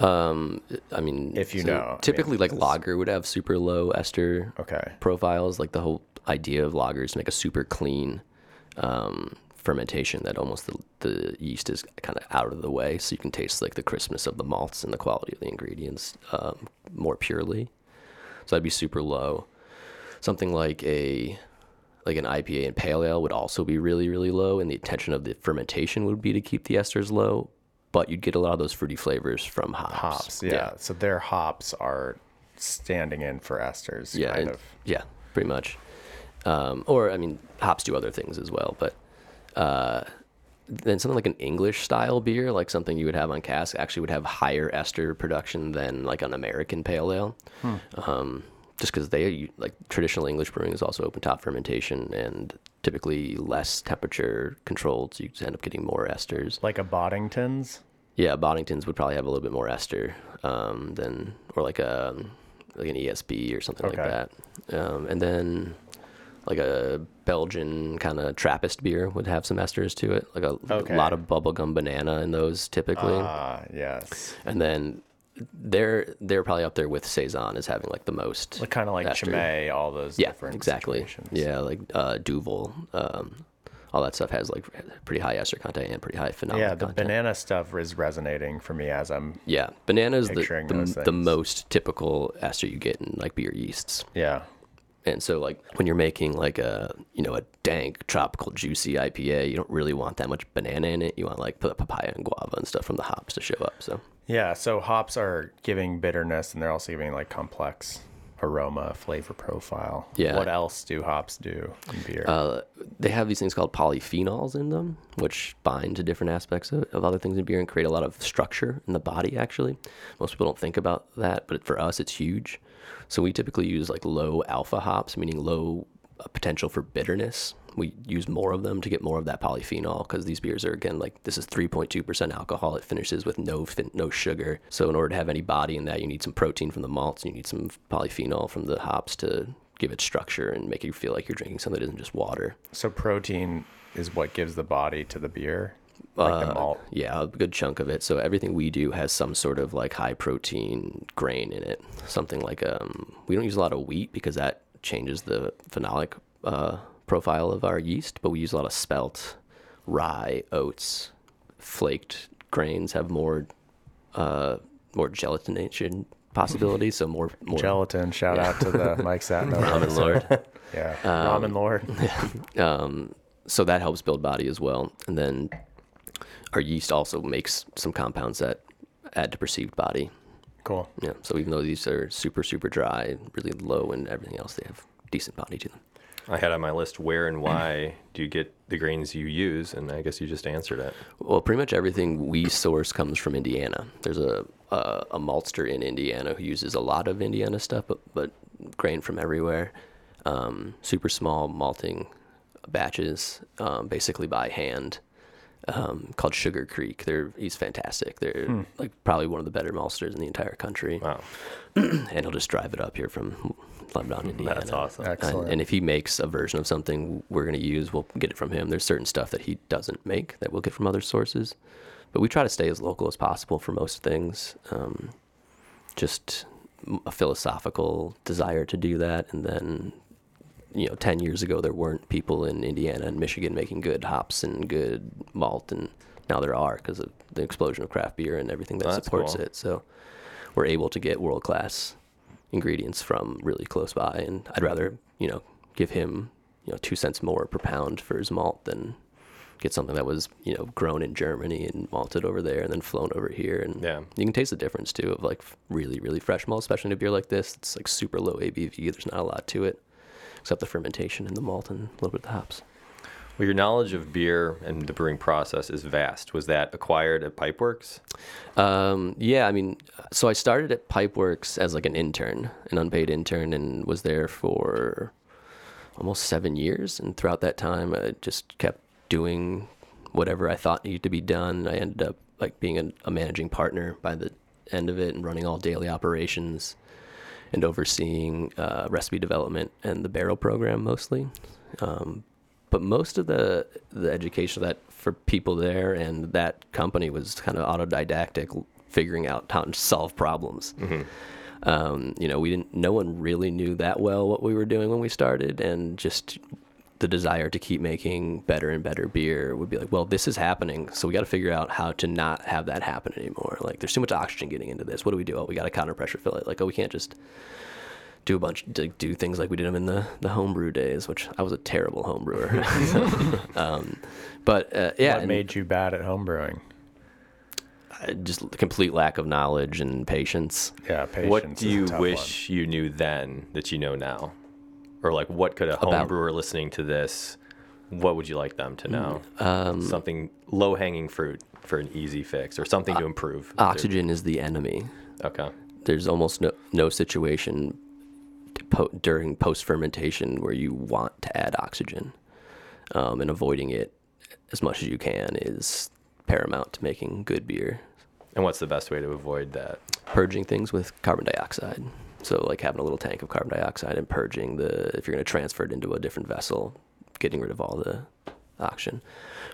Um, I mean, If you so know, I mean, typically like lager would have super low ester Okay. profiles. Like the whole idea of lagers to make a super clean um, fermentation that almost the, the yeast is kind of out of the way, so you can taste like the crispness of the malts and the quality of the ingredients um, more purely. So that'd be super low. Something like a like an IPA and pale ale would also be really really low, and the intention of the fermentation would be to keep the esters low, but you'd get a lot of those fruity flavors from hops. Hops. Yeah. So their hops are standing in for esters. yeah, Kind and- of. yeah, pretty much. Um, or I mean, hops do other things as well, but uh, then something like an English style beer, like something you would have on cask, actually would have higher ester production than like an American pale ale. Hmm. Um, just because they like traditional English brewing is also open top fermentation and typically less temperature controlled, so you end up getting more esters. Like a Boddington's. Yeah, Boddington's would probably have a little bit more ester um, than, or like a like an ESB or something like that. Um, and then like a Belgian kind of Trappist beer would have some esters to it, like a Okay. lot of bubblegum banana in those typically. Ah, yes. and then they're they're probably up there with saison as having like the most. Like kind of like. Chimay, all those Yeah, different exactly. situations. Yeah, like uh, Duvel. Um, all that stuff has like pretty high ester content and pretty high phenol Yeah, the content. banana stuff is resonating for me as I'm. Yeah, banana is the, the, the most typical ester you get in like beer yeasts. Yeah. And so like when you're making like a you know a dank tropical juicy IPA, you don't really want that much banana in it. You want like the papaya and guava and stuff from the hops to show up. So Yeah. So hops are giving bitterness and they're also giving like complex aroma, flavor profile. Yeah. What else do hops do in beer? uh, they have these things called polyphenols in them, which bind to different aspects of, of other things in beer and create a lot of structure in the body. Actually, most people don't think about that, but for us, it's huge. So we typically use like low alpha hops, meaning low uh, potential for bitterness. We use more of them to get more of that polyphenol because these beers are again like this is 3.2% alcohol. It finishes with no fin- no sugar. So in order to have any body in that, you need some protein from the malts. You need some polyphenol from the hops to give it structure and make you feel like you're drinking something that isn't just water. so protein is what gives the body to the beer. Like the Uh, malt. Yeah, a good chunk of it. So everything we do has some sort of like high protein grain in it. Something like um, we don't use a lot of wheat because that changes the phenolic uh, profile of our yeast, but we use a lot of spelt, rye, oats, flaked grains have more uh, more gelatination possibilities. So more more Gelatin. Shout out to the Mike Satno. ramen lord. Yeah. Ramen Lord. um, so that helps build body as well. And then our yeast also makes some compounds that add to perceived body. Cool. Yeah. So even though these are super super dry, really low and everything else, they have decent body to them. I had on my list where and why do you get the grains you use, and I guess you just answered it. Well, pretty much everything we source comes from Indiana. There's a a, a maltster in Indiana who uses a lot of Indiana stuff, but but grain from everywhere. Um, super small malting batches, um, basically by hand, um, called Sugar Creek. They're he's fantastic. They're like probably one of the better maltsters in the entire country. Wow, and he'll just drive it up here from Lebanon, Indiana. that's awesome. And, Excellent. and if he makes a version of something we're going to use, we'll get it from him. There's certain stuff that he doesn't make that we'll get from other sources, but we try to stay as local as possible for most things. Um, just a philosophical desire to do that, and then you know, ten years ago there weren't people in Indiana and Michigan making good hops and good malt, and now there are because of the explosion of craft beer and everything that That's supports cool. it. So we're able to get world class ingredients from really close by, and I'd rather you know give him you know two cents more per pound for his malt than get something that was you know grown in Germany and malted over there and then flown over here, and Yeah. you can taste the difference too of like really really fresh malt, especially in a beer like this. It's like super low ABV. There's not a lot to it except the fermentation and the malt and a little bit of the hops. Well, your knowledge of beer and the brewing process is vast. Was that acquired at Pipeworks? Um, yeah, I mean, so I started at Pipeworks as like an intern, an unpaid intern, and was there for almost seven years. And throughout that time, I just kept doing whatever I thought needed to be done. I ended up like being a, a managing partner by the end of it and running all daily operations and overseeing uh, recipe development and the barrel program mostly. Um, but most of the the education that for people there and that company was kind of autodidactic, figuring out how to solve problems. Um, you know, we didn't. No one really knew that well what we were doing when we started, and just the desire to keep making better and better beer would be like, well, this is happening, so we got to figure out how to not have that happen anymore. Like, there's too much oxygen getting into this. What do we do? Oh, we got to counter pressure fill it. Like, oh, we can't just do a bunch, do, do things like we did them in the the homebrew days, which I was a terrible home brewer. um, but uh, yeah, what and made you bad at homebrewing? I- just complete lack of knowledge and patience. Yeah, patience. what is do a you tough wish you knew then that you know now? Or like what could a home brewer listening to this, what would you like them to know? Um, something low hanging fruit for an easy fix or something to improve. oxygen is the enemy. Okay. there's almost no no situation po- during post fermentation where you want to add oxygen, um, and avoiding it as much as you can is paramount to making good beer. And what's the best way to avoid that? Purging things with carbon dioxide. So like having a little tank of carbon dioxide and purging the if you're going to transfer it into a different vessel, getting rid of all the oxygen,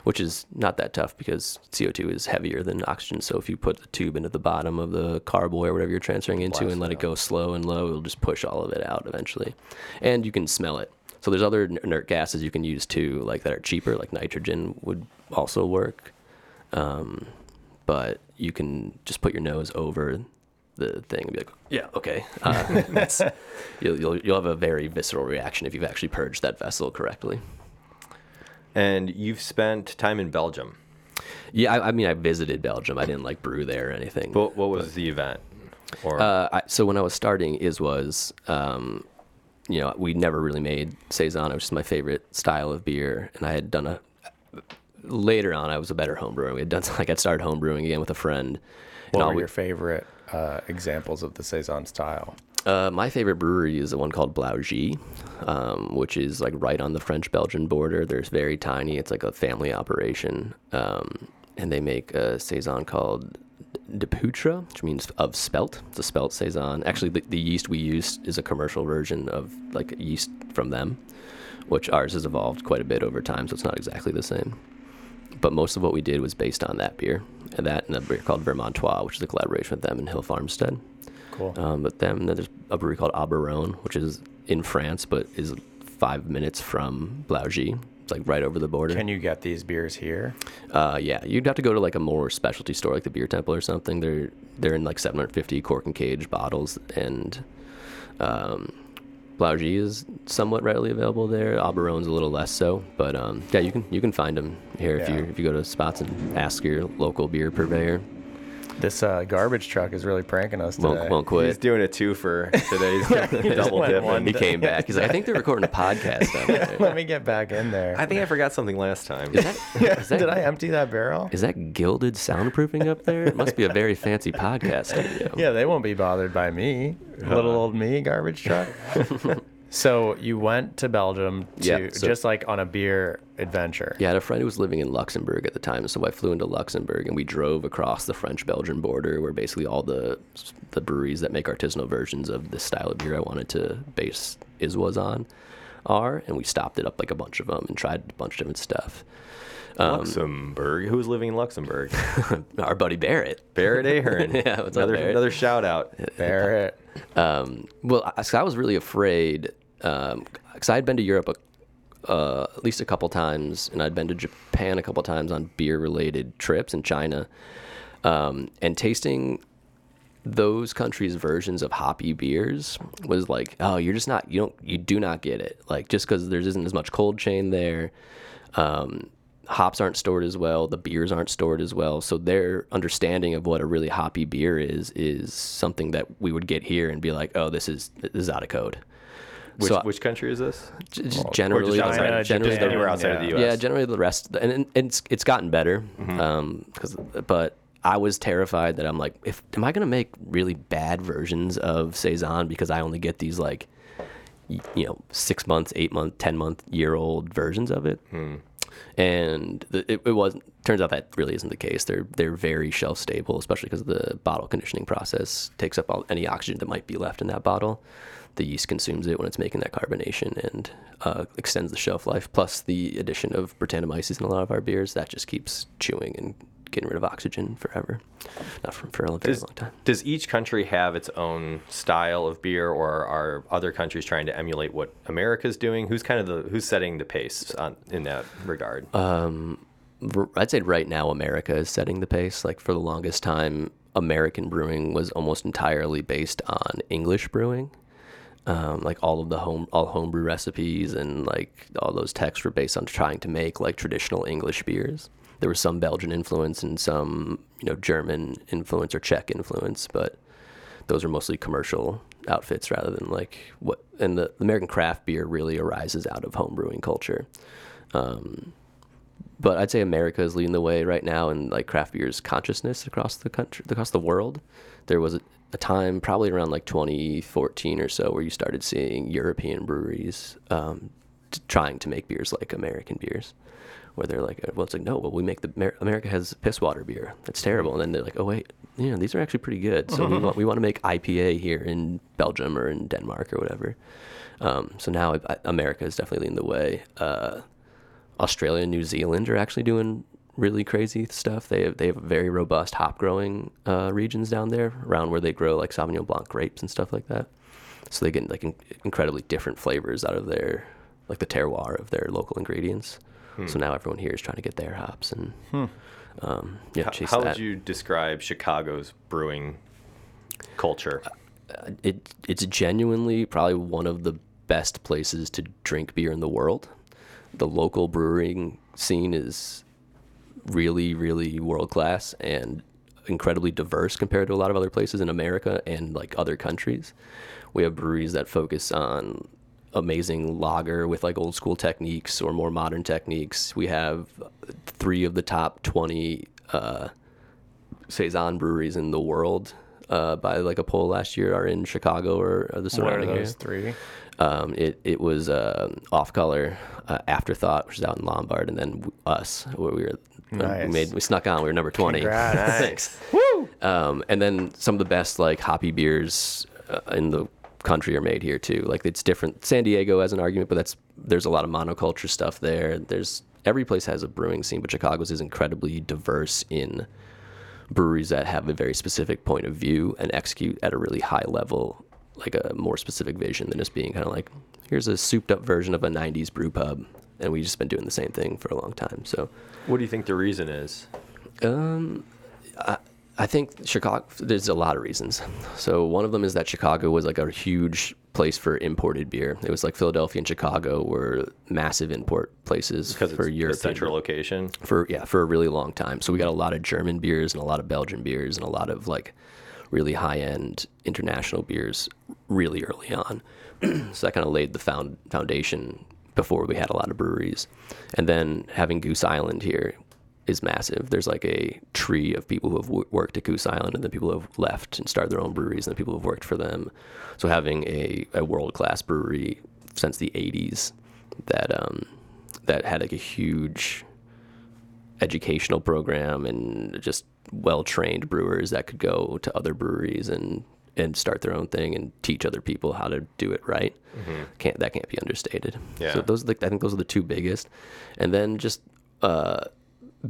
which is not that tough because CO2 is heavier than oxygen. So if you put the tube into the bottom of the carboy or whatever you're transferring into Blast and let it it go slow and low, it'll just push all of it out eventually. And you can smell it. So there's other inert gases you can use too, like that are cheaper, like nitrogen would also work. Um, but you can just put your nose over the thing and be like, yeah, okay. Uh, that's, you'll, you'll, you'll have a very visceral reaction if you've actually purged that vessel correctly. And you've spent time in Belgium. Yeah, I, I mean, I visited Belgium. I didn't like brew there or anything. What, what was the event? Or Uh, I, so when I was starting, is was, um, you know, we never really made saison, which is my favorite style of beer, and I had done a. Later on, I was a better home brewer. We had done like I'd started home brewing again with a friend. What all were we- your favorite uh, examples of the saison style? Uh, my favorite brewery is the one called Blaugies, um, which is like right on the French-Belgian border. They're very tiny. It's like a family operation, um, and they make a saison called d'Epeautre, which means of spelt. It's a spelt saison. Actually, the, the yeast we use is a commercial version of like yeast from them, which ours has evolved quite a bit over time, so it's not exactly the same. But most of what we did was based on that beer, and that and a beer called Vermontois, which is a collaboration with them and Hill Farmstead. Cool. Um, but then there's a brewery called Au Baron, which is in France, but is five minutes from Blaugies. It's like right over the border. Can you get these beers here? Uh, yeah, you'd have to go to like a more specialty store, like the Beer Temple or something. They're they're in like 750 cork and cage bottles, and um, Blaugies is somewhat readily available there. Au Baron's a little less so, but um, yeah, you can you can find them here if you if you go to spots and ask your local beer purveyor. This uh, garbage truck is really pranking us today. Won't won't he's doing a two for today. He's just double went dipping. He came back. He's like, I think they're recording a podcast down there. Let me get back in there. I think I forgot something last time. Is that, is that, Did I empty that barrel? is that gilded soundproofing up there? It must be a very fancy podcast studio. Yeah, they won't be bothered by me. Little old me, garbage truck. So you went to Belgium to Yeah, so- just like on a beer adventure. Yeah, I had a friend who was living in Luxembourg at the time, so I flew into Luxembourg and we drove across the French-Belgian border, where basically all the the breweries that make artisanal versions of this style of beer I wanted to base is/was on are, and we stopped it up like a bunch of them and tried a bunch of different stuff. Um, Luxembourg. Who was living in Luxembourg? Our buddy Barrett. Barrett Ahern. Yeah, what's up, another, Barrett? another shout out. Barrett. Um, well, I, so I was really afraid because I had been to Europe a, uh, at least a couple times, and I'd been to Japan a couple times on beer-related trips in China, um, and tasting those countries' versions of hoppy beers was like, oh, you're just not you don't you do not get it. Like just because there isn't as much cold chain there. Um, hops aren't stored as well the beers aren't stored as well so their understanding of what a really hoppy beer is is something that we would get here and be like oh this is this is out of code Which, So- which country is this? J- just Or just generally outside, China, generally Japan, the, anywhere outside of the U.S. yeah generally the rest and, and it's it's gotten better um 'cause but i was terrified that i'm like if am i gonna make really bad versions of saison because i only get these like you know six months eight month ten month year old versions of it? And the, it, it was turns out that really isn't the case. They're they're very shelf stable especially because the bottle conditioning process takes up all any oxygen that might be left in that bottle the yeast consumes it when it's making that carbonation and uh, extends the shelf life plus the addition of Brettanomyces in a lot of our beers that just keeps chewing and getting rid of oxygen forever not for, for a very Does, long time does each country have its own style of beer, or are other countries trying to emulate what America's doing? Who's kind of the who's setting the pace on, in that regard? Um, I'd say right now America is setting the pace. Like for the longest time, American brewing was almost entirely based on English brewing. Um, like all of the home all homebrew recipes and like all those texts were based on trying to make like traditional English beers. There was some Belgian influence and some you know German influence or Czech influence, but those are mostly commercial outfits rather than like what. And the, the American craft beer really arises out of homebrewing culture. Um, but I'd say America is leading the way right now in like craft beer's consciousness across the country, across the world. There was a, time probably around like 2014 or so where you started seeing European breweries um, t- trying to make beers like American beers. Where they're like, well, it's like, no, well, we make the Amer- America has piss water beer. That's terrible. And then they're like, oh wait, you know, these are actually pretty good. So we want we want to make IPA here in Belgium or in Denmark or whatever. Um, so now I, America is definitely leading the way. Uh, Australia and New Zealand are actually doing really crazy stuff. They have, they have very robust hop growing uh, regions down there around where they grow like Sauvignon Blanc grapes and stuff like that. So they get like in- incredibly different flavors out of their like the terroir of their local ingredients. So now everyone here is trying to get their hops and um, yeah, How, that. would you describe Chicago's brewing culture? it it's genuinely probably one of the best places to drink beer in the world. The local brewing scene is really, really world class and incredibly diverse compared to a lot of other places in America and like other countries. We have breweries that focus on amazing lager with like old school techniques or more modern techniques. We have three of the top 20 uh, saison breweries in the world uh, by like a poll last year are in Chicago or, or the What are surrounding area. those three? Um, it it was uh, off color, uh, afterthought, which is out in Lombard, and then us, where we were uh, Nice. we made we snuck on. We were number twenty. Congrats. Thanks. Woo! Um, and then some of the best like hoppy beers uh, in the country are made here too. Like it's different. San Diego has an argument, but that's there's a lot of monoculture stuff there. There's every place has a brewing scene, but Chicago's is incredibly diverse in breweries that have a very specific point of view and execute at a really high level, like a more specific vision than just being kind of like, here's a souped up version of a 90s brew pub. And we've just been doing the same thing for a long time. So, What do you think the reason is? um, I, I think Chicago, there's a lot of reasons. So, one of them is that Chicago was like a huge place for imported beer. It was like Philadelphia and Chicago were massive import places Because for it's a central location. for yeah for a really long time. So we got a lot of German beers and a lot of Belgian beers and a lot of like really high end international beers really early on. so that kind of laid the found foundation before we had a lot of breweries. And then having Goose Island here is massive. There's like a tree of people who have w- worked at Goose Island and then people who have left and started their own breweries and then people who have worked for them. So having a, a world class brewery since the 80s that um, that had like a huge educational program and just well trained brewers that could go to other breweries and and start their own thing and teach other people how to do it right. Can't that can't be understated. Yeah. So those are the, I think those are the two biggest, and then just uh,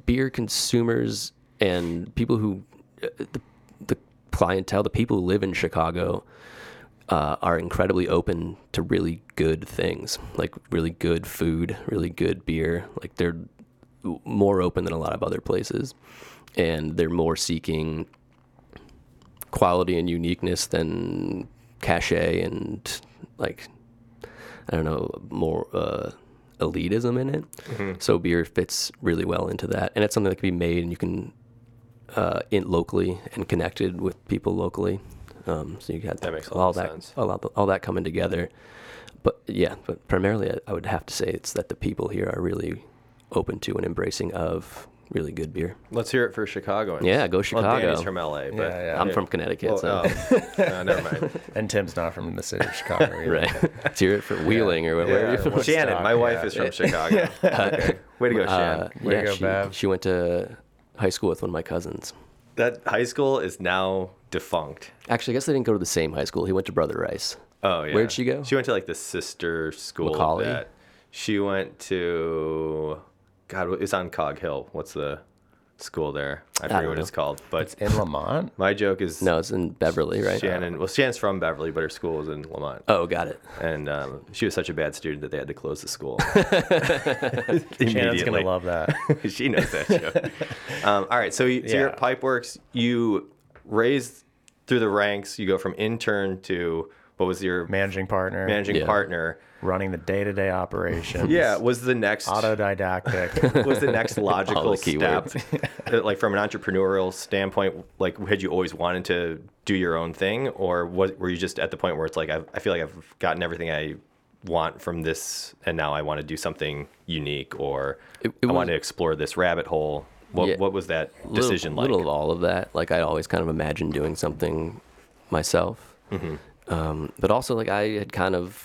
beer consumers and people who uh, the, the clientele, the people who live in Chicago. Uh, are incredibly open to really good things, like really good food, really good beer. Like they're more open than a lot of other places, and they're more seeking quality and uniqueness than cachet and like I don't know more uh, elitism in it. So beer fits really well into that, and it's something that can be made and you can uh, in locally and connected with people locally. Um, so you got That makes all that sense. all that all that coming together. But yeah, but primarily I, I would have to say it's that the people here are really open to and embracing of really good beer. Let's hear it for Chicago. Yeah, go Well, Chicago. Danny's from LA, but Yeah, yeah. I'm from Connecticut, Well, so oh, uh, never mind. And Tim's not from the city of Chicago. either. right. Let's hear it for Wheeling or whatever. Yeah, you're from. Shannon, my wife yeah. is from Chicago. Okay. Way to go, Shannon. Uh, Way to go, she, Bev. she went to high school with one of my cousins. that high school is now defunct. Actually, I guess they didn't go to the same high school. He went to Brother Rice. Oh yeah. Where'd she go? She went to like the sister school. of McAuley? That. She went to God. It's on Cog Hill. What's the school there? I forget don't what know. it's called. But it's In Lemont? my joke is No, it's in Beverly, right? Shannon. Well, Shannon's from Beverly, but her school was in Lemont. Oh, got it. And um, she was such a bad student that they had to close the school. Shannon's going to love that. she knows that joke. Um, all right, so, you, so you're at Pipeworks. You raise through the ranks. You go from intern to what was your Managing partner, managing Yeah. partner? Running the day to day operations. Yeah, was the next Autodidactic. was the next logical the step, uh, like from an entrepreneurial standpoint? Like, had you always wanted to do your own thing, or was, were you just at the point where it's like I, I feel like I've gotten everything I want from this, and now I want to do something unique, or It- it I want to explore this rabbit hole? What, Yeah. what was that Little- decision like? Little of all of that. Like I always kind of imagined doing something myself. Um, but also, like I had kind of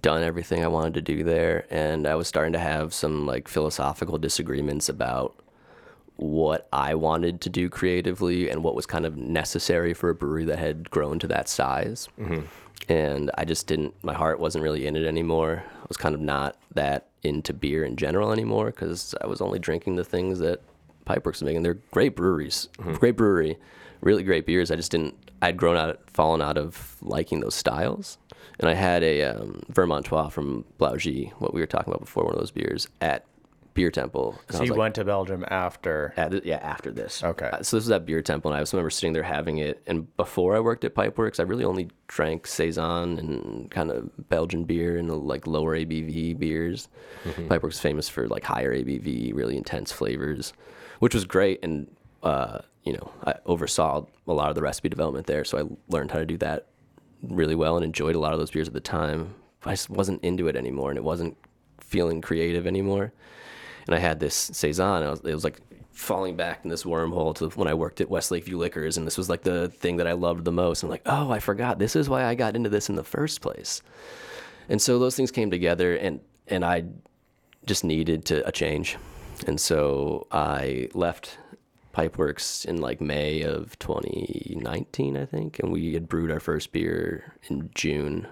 done everything I wanted to do there, and I was starting to have some like philosophical disagreements about what I wanted to do creatively and what was kind of necessary for a brewery that had grown to that size. Mm-hmm. And I just didn't, my heart wasn't really in it anymore. I was kind of not that into beer in general anymore because I was only drinking the things that Pipeworks was making. They're great breweries, mm-hmm. great brewery, really great beers. I just didn't, I'd grown out, fallen out of liking those styles. And I had a um, Vermontois from Blaugies, what we were talking about before, one of those beers at Beer Temple. And So you like, went to Belgium after. at the- yeah, after this. Okay. Uh, so this was at Beer Temple, and I just remember sitting there having it. And before I worked at Pipeworks, I really only drank saison and kind of Belgian beer and like lower ABV beers. Pipeworks is famous for like higher ABV, really intense flavors, which was great. And uh, you know, I oversaw a lot of the recipe development there, so I learned how to do that really well and enjoyed a lot of those beers at the time. I just wasn't into it anymore, and it wasn't feeling creative anymore and I had this saison. I was, it was like falling back in this wormhole to when I worked at West Lakeview Liquors, and this was like the thing that I loved the most. I'm like, oh, I forgot. This is why I got into this in the first place. And so those things came together, and and I just needed to a change, and so I left Pipeworks in like May of 2019, I think, and we had brewed our first beer in June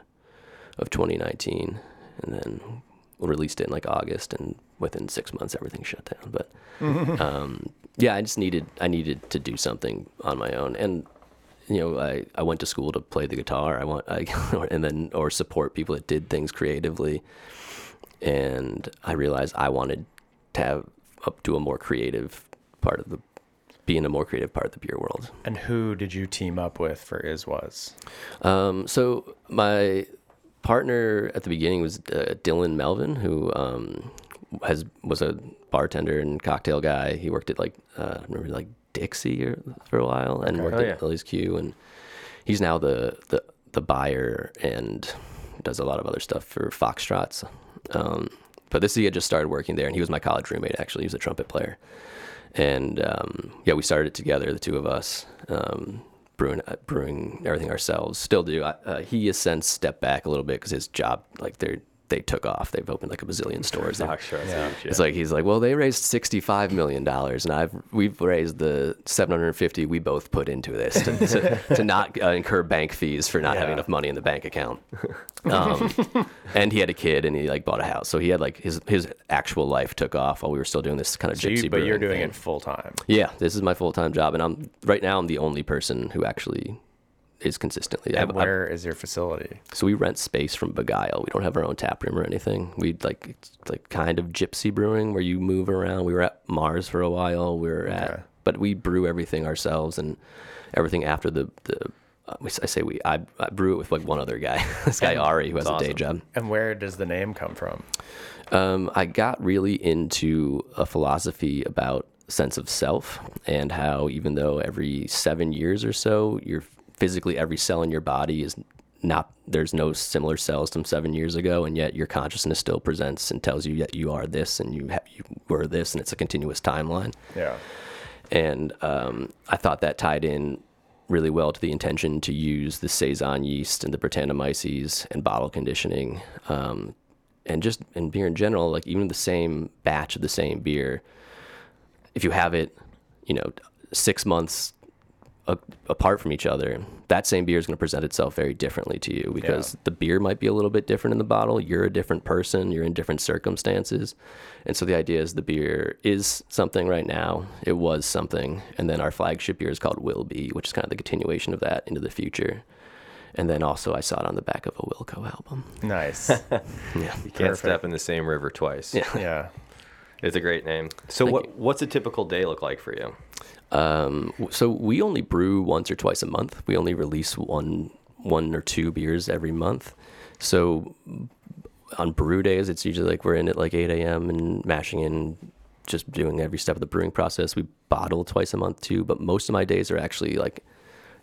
of 2019, and then released it in like August, and within six months everything shut down. But um, yeah, I just needed I needed to do something on my own, and you know I, I went to school to play the guitar. I want I and then or support people that did things creatively, and I realized I wanted to have up to a more creative part of the be in a more creative part of the beer world. And who did you team up with for is/was? Um, so my partner at the beginning was uh, Dylan Melvin, who um, has was a bartender and cocktail guy. He worked at like uh, I remember like Dixie or, for a while, and worked Oh, at yeah. Lillie's Q, and he's now the the the buyer and does a lot of other stuff for Foxtrots. Um, but this he had just started working there, and he was my college roommate. Actually, he was a trumpet player, and um, yeah, we started it together, the two of us, um, brewing uh, brewing everything ourselves. Still do. I, uh, he has since stepped back a little bit because his job, like they they took off. They've opened like a bazillion stores. They're- Doc Schwartz, Yeah. it's like he's like, well, they raised sixty-five million dollars, and I've we've raised the seven hundred fifty we both put into this to, to, to not uh, incur bank fees for not having enough money in the bank account. Um, and he had a kid, and he like bought a house, so he had like his his actual life took off while we were still doing this kind of So gypsy. you, but you're doing thing. it full time. Yeah, this is my full time job, and I'm right now I'm the only person who actually is consistently. And I've- I've- where is your facility? so we rent space from Begyle. We don't have our own tap room or anything. We like it's like kind of gypsy brewing where you move around. We were at Marz for a while. We were at, Okay. but we brew everything ourselves and everything after the the. Uh, I say we. I, I brew it with like one other guy. this guy Ari, who has a day job. And where does the name come from? Um, I got really into a philosophy about sense of self and how even though every seven years or so, you're physically every cell in your body is not there's no similar cells from seven years ago, and yet your consciousness still presents and tells you that you are this and you have you were this, and it's a continuous timeline Yeah. and um, I thought that tied in really well to the intention to use the saison yeast and the Brettanomyces and bottle conditioning, um, and just in beer in general. Like even the same batch of the same beer, if you have it, you know, six months a, apart from each other, that same beer is going to present itself very differently to you because Yeah. the beer might be a little bit different in the bottle. You're a different person. You're in different circumstances, and so the idea is the beer is something right now. It was something, and then our flagship beer is called Will Be, which is kind of the continuation of that into the future. And then also I saw it on the back of a Wilco album. Nice. Yeah. You can't Perfect. step in the same river twice. Yeah. yeah. It's a great name. So Thank what you. what's a typical day look like for you? Um, so we only brew once or twice a month. We only release one one or two beers every month. So on brew days, it's usually like we're in at like 8 a.m. and mashing in, just doing every step of the brewing process. We bottle twice a month too, but most of my days are actually like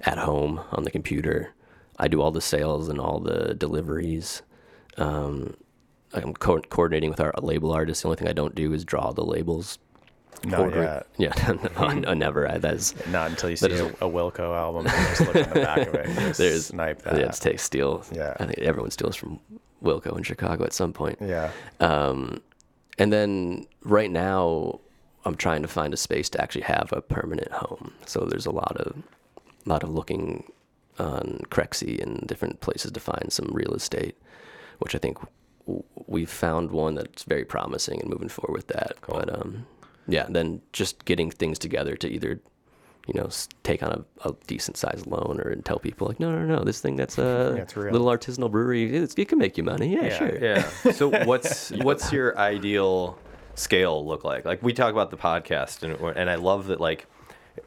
at home on the computer. I do all the sales and all the deliveries. Um, I'm co- coordinating with our label artist. The only thing I don't do is draw the labels Not yet. Yeah, no, never. That's Not until you see a, a Wilco album and just look on the back of it. And there's snipe that. Yeah, it's take steal. Yeah. I think everyone steals from Wilco in Chicago at some point. yeah. Um, and then right now, I'm trying to find a space to actually have a permanent home. So there's a lot of, lot of looking on Crexi and different places to find some real estate, which I think we've found one that's very promising and moving forward with that. But um, yeah, then just getting things together to either, you know, take on a, a decent sized loan or and tell people like, no, no, no, this thing that's uh, a Yeah, little artisanal brewery, it's, it can make you money. Yeah, Yeah, sure. Yeah. So what's what's your ideal scale look like? Like we talk about the podcast, and and I love that like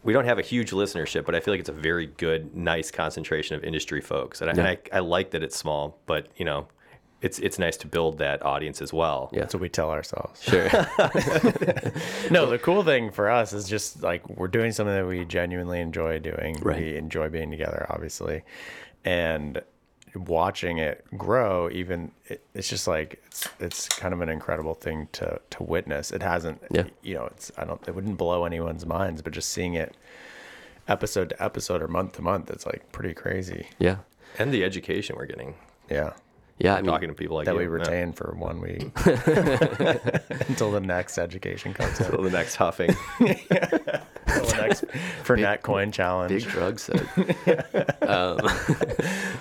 we don't have a huge listenership, but I feel like it's a very good, nice concentration of industry folks, and, I, and I, I like that it's small, but you know. It's, it's nice to build that audience as well. Yeah. That's what we tell ourselves. Sure. No, the cool thing for us is just like we're doing something that we genuinely enjoy doing. Right. We enjoy being together, obviously, and watching it grow. Even it, it's just like it's it's kind of an incredible thing to to witness. It hasn't, Yeah. you know, it's I don't it wouldn't blow anyone's minds, but just seeing it episode to episode or month to month, it's like pretty crazy. yeah. And the education we're getting, Yeah. Yeah. I mean, talking to people like That you. we Yeah. retain for one week until the next education comes in. Till the next huffing. Until the next Fernet coin challenge. big drug set.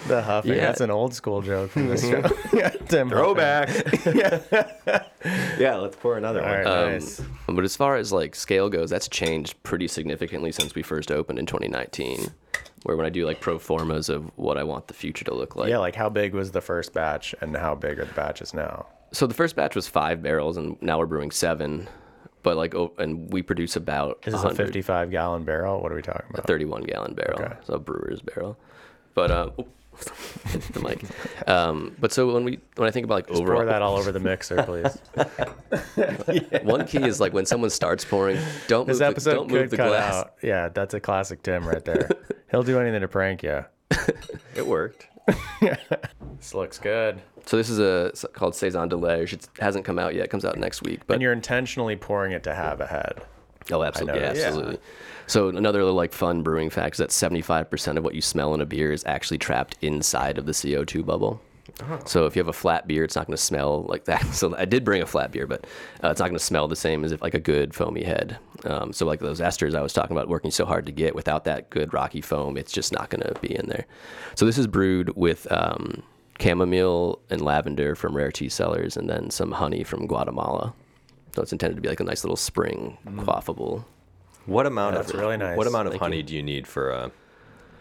The huffing. Yeah. That's an old school joke from this show. Yeah, Tim. Throwback. yeah, let's pour another All one. right, Um, nice. But as far as like scale goes, that's changed pretty significantly since we first opened in 2019. Where when I do like pro formas of what I want the future to look like. Yeah, like how big was the first batch and how big are the batches now? So the first batch was five barrels, and now we're brewing seven. But like, oh, and we produce about Is this a 55 gallon barrel? What are we talking about? 31 gallon barrel, Okay. so a brewer's barrel. But um, oh, the mic. Um, but so when we when I think about like Just overall, pour that all over the mixer, please. one key is like when someone starts pouring, don't This move the, episode don't move the glass. out. Yeah, that's a classic Tim right there. He'll do anything to prank you. it worked. This looks good. So this is a called saison de liege. It hasn't come out yet. It comes out next week. But And you're intentionally pouring it to have a head. Oh, absolutely, yeah, absolutely. So another little like fun brewing fact is that 75% of what you smell in a beer is actually trapped inside of the CO2 bubble. So if you have a flat beer, it's not going to smell like that. So I did bring a flat beer, but uh, it's not going to smell the same as if like a good foamy head. Um, so like those esters I was talking about working so hard to get, without that good rocky foam, it's just not going to be in there. So this is brewed with um, chamomile and lavender from Rare Tea Cellars, and then some honey from Guatemala. So it's intended to be like a nice little spring quaffable. What amount That's of really nice. What amount of Thank honey you. do you need for uh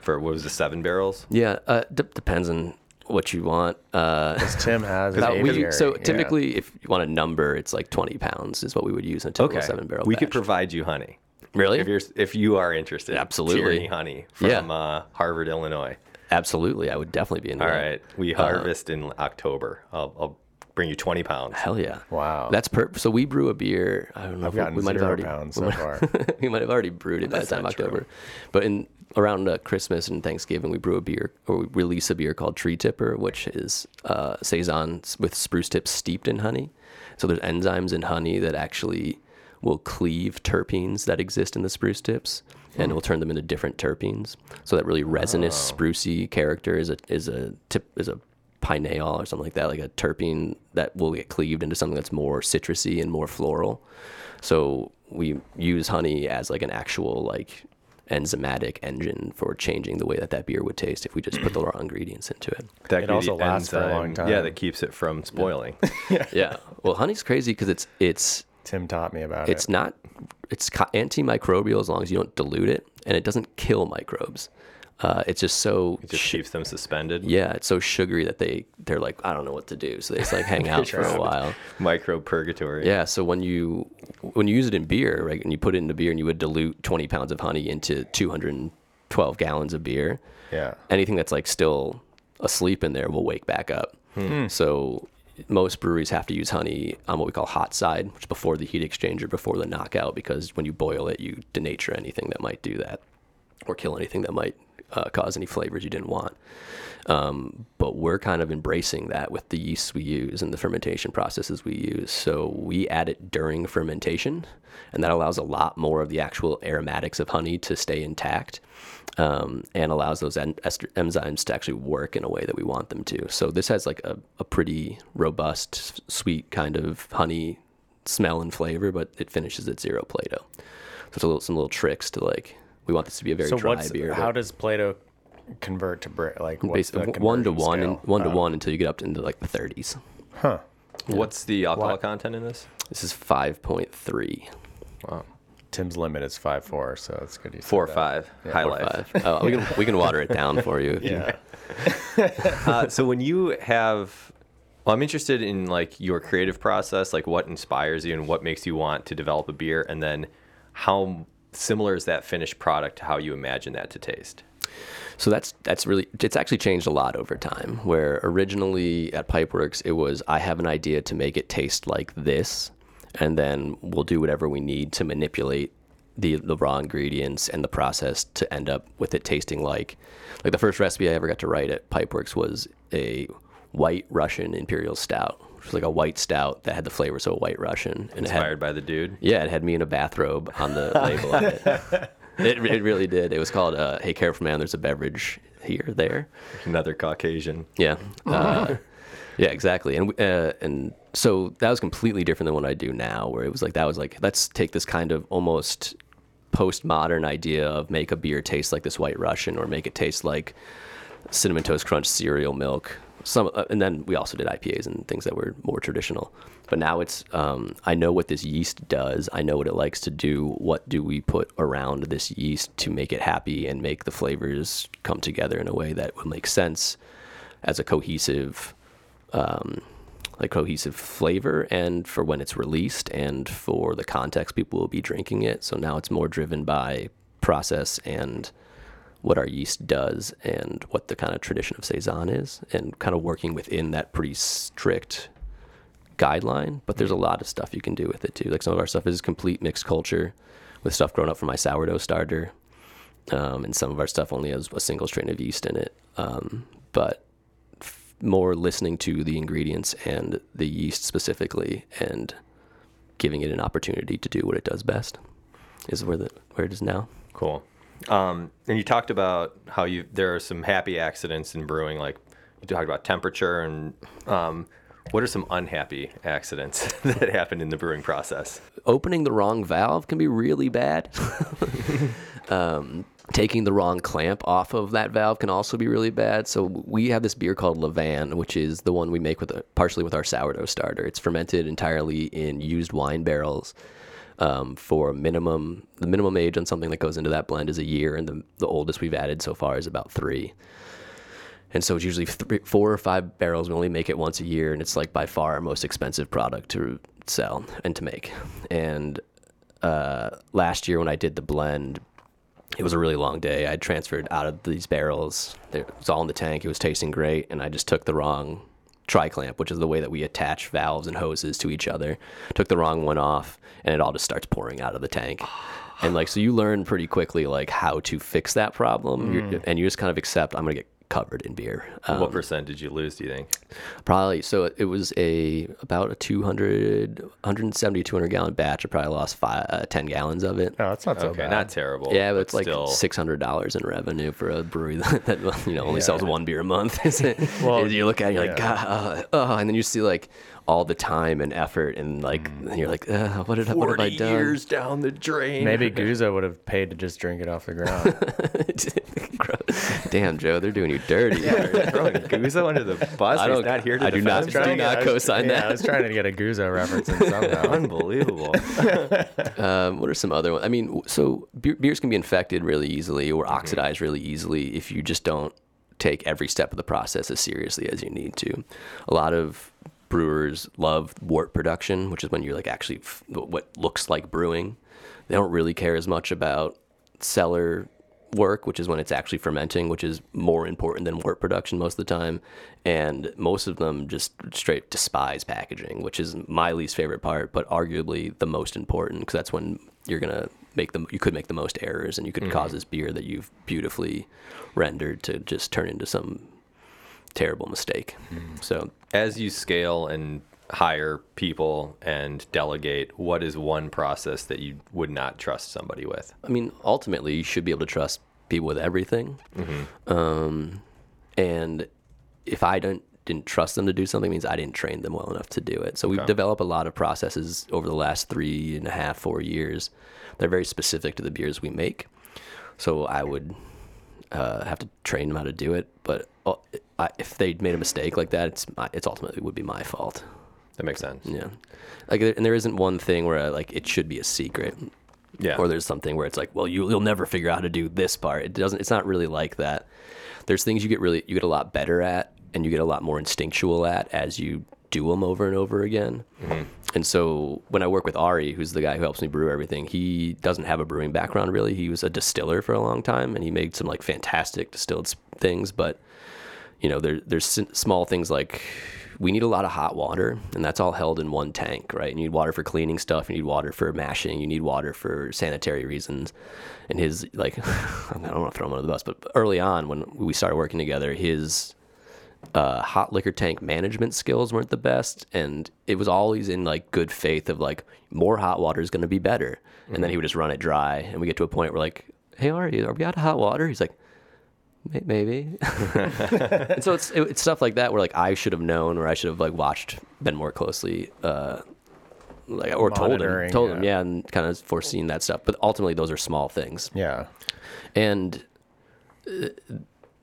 for what was the seven barrels? Yeah, uh, d- depends on what you want. Uh, Tim has an Uh, we- aviary. so yeah. typically, if you want a number, it's like 20 pounds is what we would use in a typical seven barrel. we could batch. provide you honey. really, If you're if you are interested, Absolutely. Tierney honey from Yeah. uh, Harvard, Illinois. absolutely, I would definitely be in. All right, we harvest in October. I'll, I'll bring you twenty pounds. Hell yeah! Wow. That's per. So we brew a beer. I don't know. I've if we- gotten we might have zero already. pounds we so might- far. we might have already brewed it by the time not true. October, but in around uh, Christmas and Thanksgiving, we brew a beer or we release a beer called Tree Tipper, which is uh, saison with spruce tips steeped in honey. So there's enzymes in honey that actually will cleave terpenes that exist in the spruce tips, and it will turn them into different terpenes. So that really resinous, sprucey character is a is a tip is a pinene or something like that, like a terpene that will get cleaved into something that's more citrusy and more floral. So we use honey as like an actual like enzymatic engine for changing the way that that beer would taste if we just put the raw ingredients into it. That It also the lasts for a long time. Yeah, that keeps it from spoiling. yeah. yeah. Well, honey's crazy because it's it's Tim taught me about it's it. It's not it's antimicrobial as long as you don't dilute it, and it doesn't kill microbes. Uh, it's just so It just sh- keeps them suspended. yeah, it's so sugary that they they're like I don't know what to do, so they just like hang out for a while. Micro purgatory. Yeah, so when you when you use it in beer, right, and you put it into beer, and you would dilute 20 pounds of honey into 212 gallons of beer, Yeah. anything that's like still asleep in there will wake back up. So most breweries have to use honey on what we call hot side, which is before the heat exchanger, before the knockout, because when you boil it, you denature anything that might do that, or kill anything that might uh, cause any flavors you didn't want. Um, but we're kind of embracing that with the yeasts we use and the fermentation processes we use. So we add it during fermentation, and that allows a lot more of the actual aromatics of honey to stay intact um, and allows those en- ester- enzymes to actually work in a way that we want them to. So this has like a, a pretty robust, sweet kind of honey smell and flavor, but it finishes at zero Plato. So it's a little, some little tricks to like, we want this to be a very So dry what's beer. how does Plato convert to Brix? Like what's Basically, the one to one, and scale? one to Oh, one until you get up into like the 30s. Huh. What's the alcohol What? content in this? This is 5.3. Wow. Tim's limit is five four, so it's good. You said four or five, yeah. high four life. Five. Oh, we can we can water it down for you. if you- Yeah. uh, so when you have well i'm interested in like your creative process like what inspires you and what makes you want to develop a beer and then how similar is that finished product to how you imagine that to taste So that's that's really it's actually changed a lot over time. Where originally at Pipeworks it was I have an idea to make it taste like this, and then we'll do whatever we need to manipulate the the raw ingredients and the process to end up with it tasting like like the first recipe I ever got to write at Pipeworks was a white Russian imperial stout, which was like a white stout that had the flavors of a white Russian and it had inspired by the dude yeah, it had me in a bathrobe on the label of it. It, it really did. It was called uh, "Hey, careful man, there's a beverage here, there." another caucasian Yeah, uh, yeah, exactly. And uh, and so that was completely different than what I do now, where it was like that was like let's take this kind of almost postmodern idea of make a beer taste like this White Russian, or make it taste like cinnamon toast crunch cereal milk. Some, uh, and then we also did IPAs and things that were more traditional. But now it's, um, I know what this yeast does. I know what it likes to do. What do we put around this yeast to make it happy and make the flavors come together in a way that would make sense as a cohesive, um, like cohesive flavor, and for when it's released, and for the context people will be drinking it. So now it's more driven by process and what our yeast does and what the kind of tradition of saison is and kind of working within that pretty strict guideline but there's a lot of stuff you can do with it too. Like some of our stuff is complete mixed culture with stuff grown up from my sourdough starter um, and some of our stuff only has a single strain of yeast in it um, but f- more listening to the ingredients and the yeast specifically and giving it an opportunity to do what it does best is where the where it is now. Cool um, and you talked about how you there are some happy accidents in brewing like you talked about temperature and um, what are some unhappy accidents that happened in the brewing process opening the wrong valve can be really bad. um, taking the wrong clamp off of that valve can also be really bad. So we have this beer called Levan, which is the one we make with a, partially with our sourdough starter. It's fermented entirely in used wine barrels. Um, for minimum, the minimum age on something that goes into that blend is a year, and the, the oldest we've added so far is about three. And so it's usually three, four or five barrels. We only make it once a year, and it's like by far our most expensive product to sell and to make. And uh, last year when I did the blend, it was a really long day. I transferred out of these barrels. It was all in the tank. It was tasting great, and I just took the wrong tri clamp, which is the way that we attach valves and hoses to each other. Took the wrong one off, and it all just starts pouring out of the tank. And like, so you learn pretty quickly like how to fix that problem, You're- mm. and you just kind of accept I'm gonna get covered in beer. Um, what percent did you lose do you think Probably so. It was a about a 200, 170, 200 gallon batch. I probably lost five, uh, ten gallons of it. No, that's not so okay bad. not terrible Yeah, but it's like still six hundred dollars in revenue for a brewery that, that you know only Yeah. sells one beer a month. Is it? Well, you look at it, you're like. God, uh, oh, and then you see like all the time and effort, and like you're like, uh, what did I, what have I done? years down the drain Maybe Guzo would have paid to just drink it off the ground. Damn, Joe, they're doing you dirty. throwing Guzzo under the bus. I don't- not here to I do not- do not co-sign yeah, that. I was trying to get a Guzo reference in somehow. Unbelievable. Um, what are some other ones? I mean, so beer, beers can be infected really easily or oxidized really easily if you just don't take every step of the process as seriously as you need to. A lot of brewers love wort production, which is when you're like actually f- what looks like brewing. They don't really care as much about cellar work, which is when it's actually fermenting, which is more important than wort production most of the time. And most of them just straight despise packaging, which is my least favorite part, but arguably the most important because that's when you're gonna make them. You could make the most errors, and you could cause mm-hmm. this beer that you've beautifully rendered to just turn into some terrible mistake. Mm. So As you scale and hire people and delegate, what is one process that you would not trust somebody with? I mean, ultimately, you should be able to trust people with everything. Um, and if I don't didn't trust them to do something, it means I didn't train them well enough to do it. So we've developed a lot of processes over the last three and a half, four years. They're very specific to the beers we make. So I would uh, have to train them how to do it. But uh, I, if they made a mistake like that, it's my, it's ultimately would be my fault. That makes sense. Yeah, like and there isn't one thing where uh, like it should be a secret Yeah. or there's something where it's like, well, you, you'll never figure out how to do this part. It doesn't. It's not really like that. There's things you get really you get a lot better at, and you get a lot more instinctual at as you do them over and over again. Mm-hmm. And so when I work with Ari, who's the guy who helps me brew everything, he doesn't have a brewing background really. He was a distiller for a long time, and he made some like fantastic distilled things. But you know, there, there's s- small things like we need a lot of hot water, and that's all held in one tank, right? You need water for cleaning stuff, you need water for mashing, you need water for sanitary reasons. And his, like, I don't want to throw him under the bus, but early on when we started working together, his uh, hot liquor tank management skills weren't the best, and it was always in like good faith of like more hot water is going to be better, and then he would just run it dry, and we get to a point where like, hey, Ari, are we out of hot water? He's like, "May- maybe. and so it's it, it's stuff like that where like I should have known, or I should have like watched, been more closely. Uh, like or told him, told him, yeah. yeah, and kind of foreseen that stuff. But ultimately, those are small things. Yeah. And uh,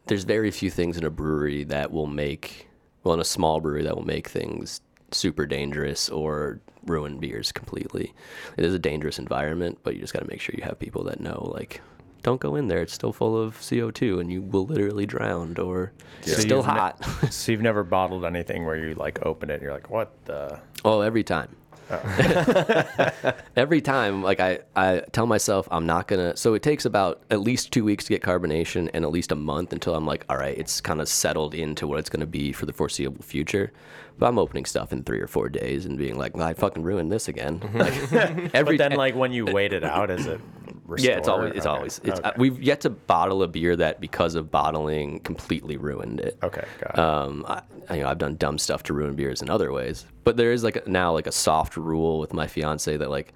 there's very few things in a brewery that will make, well, in a small brewery that will make things super dangerous or ruin beers completely. It is a dangerous environment, but you just got to make sure you have people that know, like, don't go in there. It's still full of CO2 and you will literally drown or it's So still you've ne- hot. so you've never bottled anything where you like open it and you're like, what the? Oh, every time. Oh. every time, like I, I tell myself I'm not gonna. So it takes about at least two weeks to get carbonation, and at least a month until I'm like, all right, it's kind of settled into what it's gonna be for the foreseeable future. But I'm opening stuff in three or four days and being like, well, I fucking ruined this again. Mm-hmm. Like, every But then, like when you wait it out, is it? Restored? yeah, it's always it's Okay. always it's. okay. Uh, we've yet to bottle a beer that because of bottling completely ruined it. okay, got it. Um, I, I- you know, I've done dumb stuff to ruin beers in other ways, but there is like now like a soft rule with my fiance that like